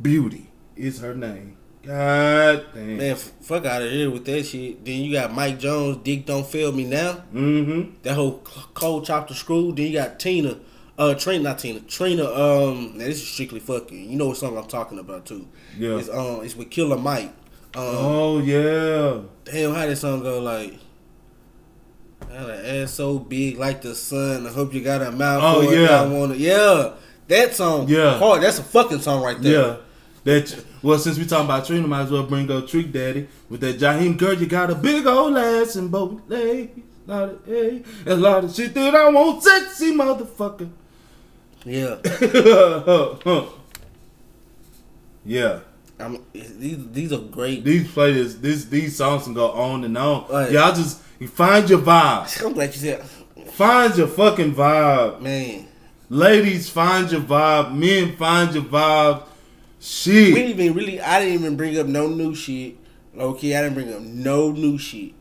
beauty is her name. God damn. Man, fuck out of here with that shit. Then you got Mike Jones, Dick Don't Fail Me Now. Mm-hmm. That whole cold chop the screw. Then you got Tina, uh, Trina, not Tina, Trina. Um, now this is strictly fucking. You know what song I'm talking about too? Yeah. It's um, it's with Killer Mike. Um, Oh yeah. damn, how this song go? Like, got an ass so big like the sun. I hope you got a mouth. Oh, yeah. I wanna, yeah. That song, Yeah. hard. That's a fucking song right there. Yeah. That well, since we talking about Trina, might as well bring up Trick Daddy with that Jaheim girl. You got a big old ass and both legs. Lot of, hey, a lot of shit that I want, sexy motherfucker. Yeah. yeah. I mean, these these are great. These playlists, this these songs can go on and on. Right. Y'all just you find your vibe. I'm glad you said, Find your fucking vibe. man. Ladies, find your vibe. Men, find your vibe. We Shit. didn't even really. I didn't even bring up no new shit. Okay, I didn't bring up no new shit.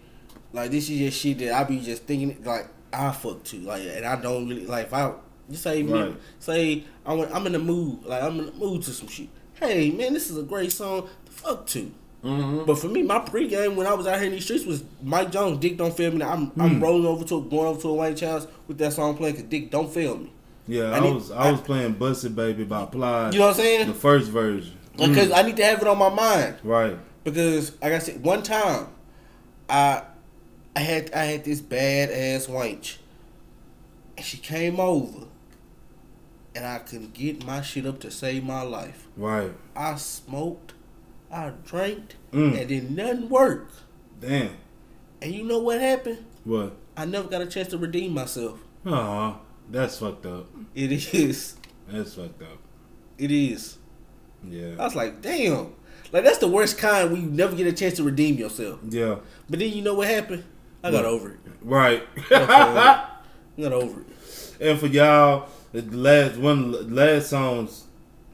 Like this is just shit that I be just thinking like I fuck to like, and I don't really like. If I just say me, Right. say I'm I'm in the mood, like I'm in the mood to some shit. Hey man, this is a great song. to fuck to. Mm-hmm. But for me, my pregame when I was out here in these streets was Mike Jones, Dick Don't Fail Me. I'm I'm Hmm. rolling over to going over to a White House with that song playing because Dick Don't Fail Me. Yeah, I I, was I was playing Bust It Baby by Plies. You know what I'm saying? The first version. Because I need to have it on my mind. Right. Because like I said, one time, I I had I had this bad ass wench, and she came over, and I couldn't get my shit up to save my life. Right. I smoked, I drank, Mm. and then nothing worked. Damn. And you know what happened? What? I never got a chance to redeem myself. Aw, that's fucked up. It is. That's fucked up. It is. Yeah. I was like, damn. Like that's the worst kind when you never get a chance to redeem yourself. Yeah. But then you know what happened? I got over it. Right. I got over it. and for y'all, the last one, the last songs,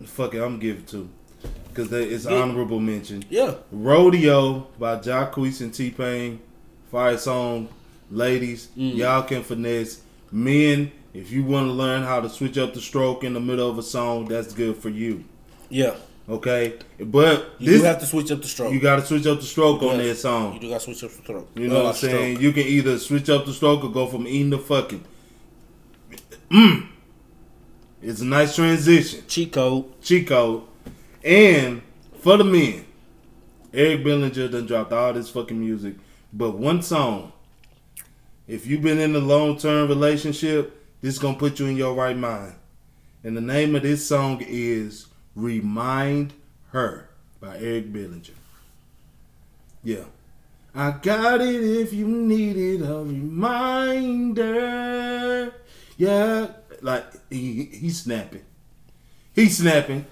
fuck it, I'm gonna give it to, cause it's Yeah. honorable mention. Yeah. Rodeo by Jacquees and T Pain, fire song. Ladies, Mm. y'all can finesse. Men, if you want to learn how to switch up the stroke in the middle of a song, that's good for you. Yeah. Okay, but You this do have to switch up the stroke. you got to switch up the stroke on that song. You do got to switch up the stroke. You know what I'm saying? stroke. You can either switch up the stroke or go from eating to fucking. Mm. It's a nice transition. Chico. Chico. And for the men, Eric Bellinger done dropped all this fucking music. But one song, if you've been in a long term relationship, this is gonna put you in your right mind. And the name of this song is Remind Her by Eric Bellinger. Yeah. I got it if you needed a reminder. Yeah. Like he, he's snapping. He's snapping.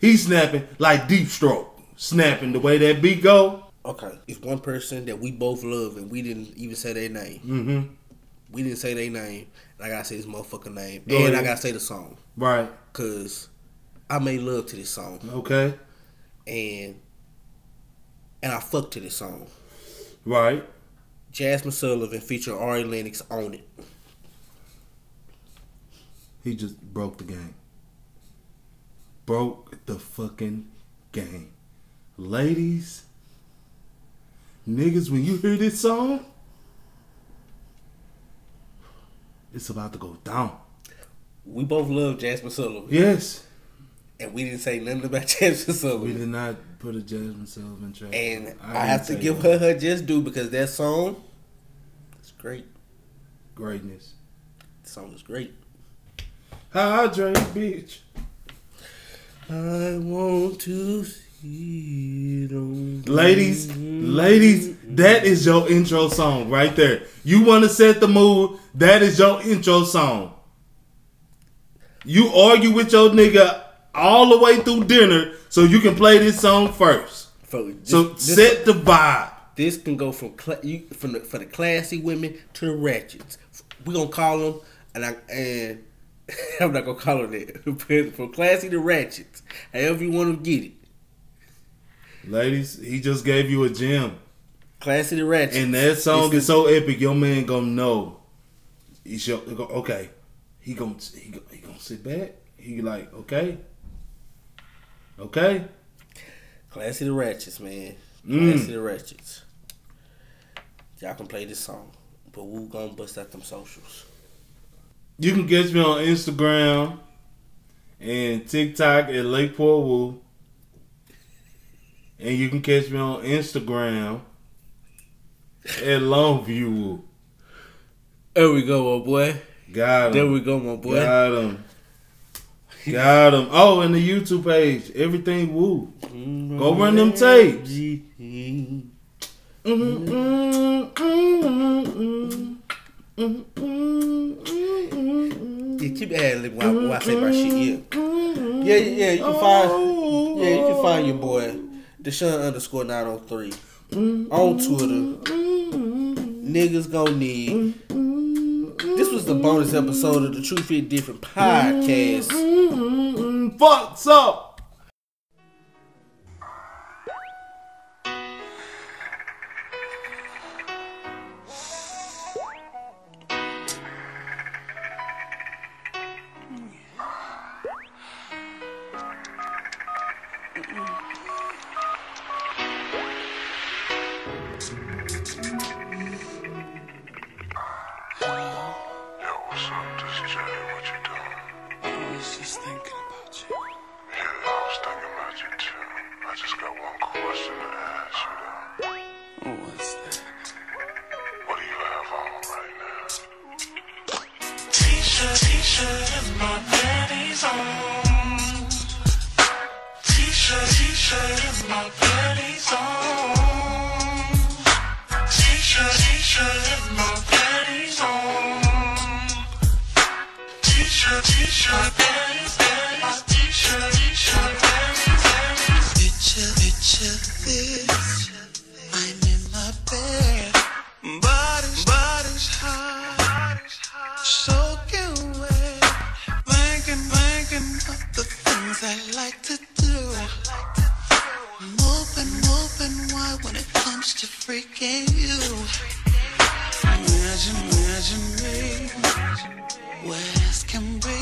He's snapping like deep stroke. Snapping the way that beat go. Okay. It's one person that we both love and we didn't even say their name. Mm-hmm. We didn't say their name. And I got to say this motherfucker name. Go and ahead. I got to say the song. Right. Because I made love to this song. Okay. And and I fucked to this song. Right. Jazmine Sullivan featuring Ari Lennox on it. He just broke the game. Broke the fucking game. Ladies, niggas, when you hear this song, it's about to go down. We both love Jazmine Sullivan. Yes. And we didn't say nothing about Jazmine Sullivan. We did not put a Jazmine Sullivan track. And I I, have to give that. her her just due because that song is great. greatness. The song is great. Hydrate, bitch. I want to see it Ladies, ladies, that is your intro song right there. You want to set the mood, that is your intro song. You argue with your nigga all the way through dinner so you can play this song first. For this, So this, set the vibe. this can go from cla- you, from the, for the classy women to the ratchets. We gonna call them, and I and I'm not gonna call them that. From classy to ratchets, however you want to get it. Ladies, he just gave you a gem. Classy to ratchets. And that song It's is so epic, your man gonna know. He show, okay. He gonna he gonna, he gonna sit back. He like, okay. Okay. Classy to ratchets, man. Mm. Classy to ratchets. Y'all can play this song, but we gonna bust out them socials. You can catch me on Instagram and TikTok at Lakeport Woo. And you can catch me on Instagram at Longview Woo. There we go, my boy. Got him. There we go, my boy. Got him. Got him. Oh, and the YouTube page, everything Woo. Mm-hmm. Go run them tapes. Mm-hmm. Mm-hmm. Yeah, keep adding when I say my shit. Yeah, mm-hmm. yeah, yeah. You can find, oh. yeah, you can find your boy Deshaun underscore nine oh three on Twitter. Mm-hmm. Niggas gonna need. This was the bonus episode of the Truth Fit Different podcast. Fucks up. freaking you. Imagine, imagine me. Where can be?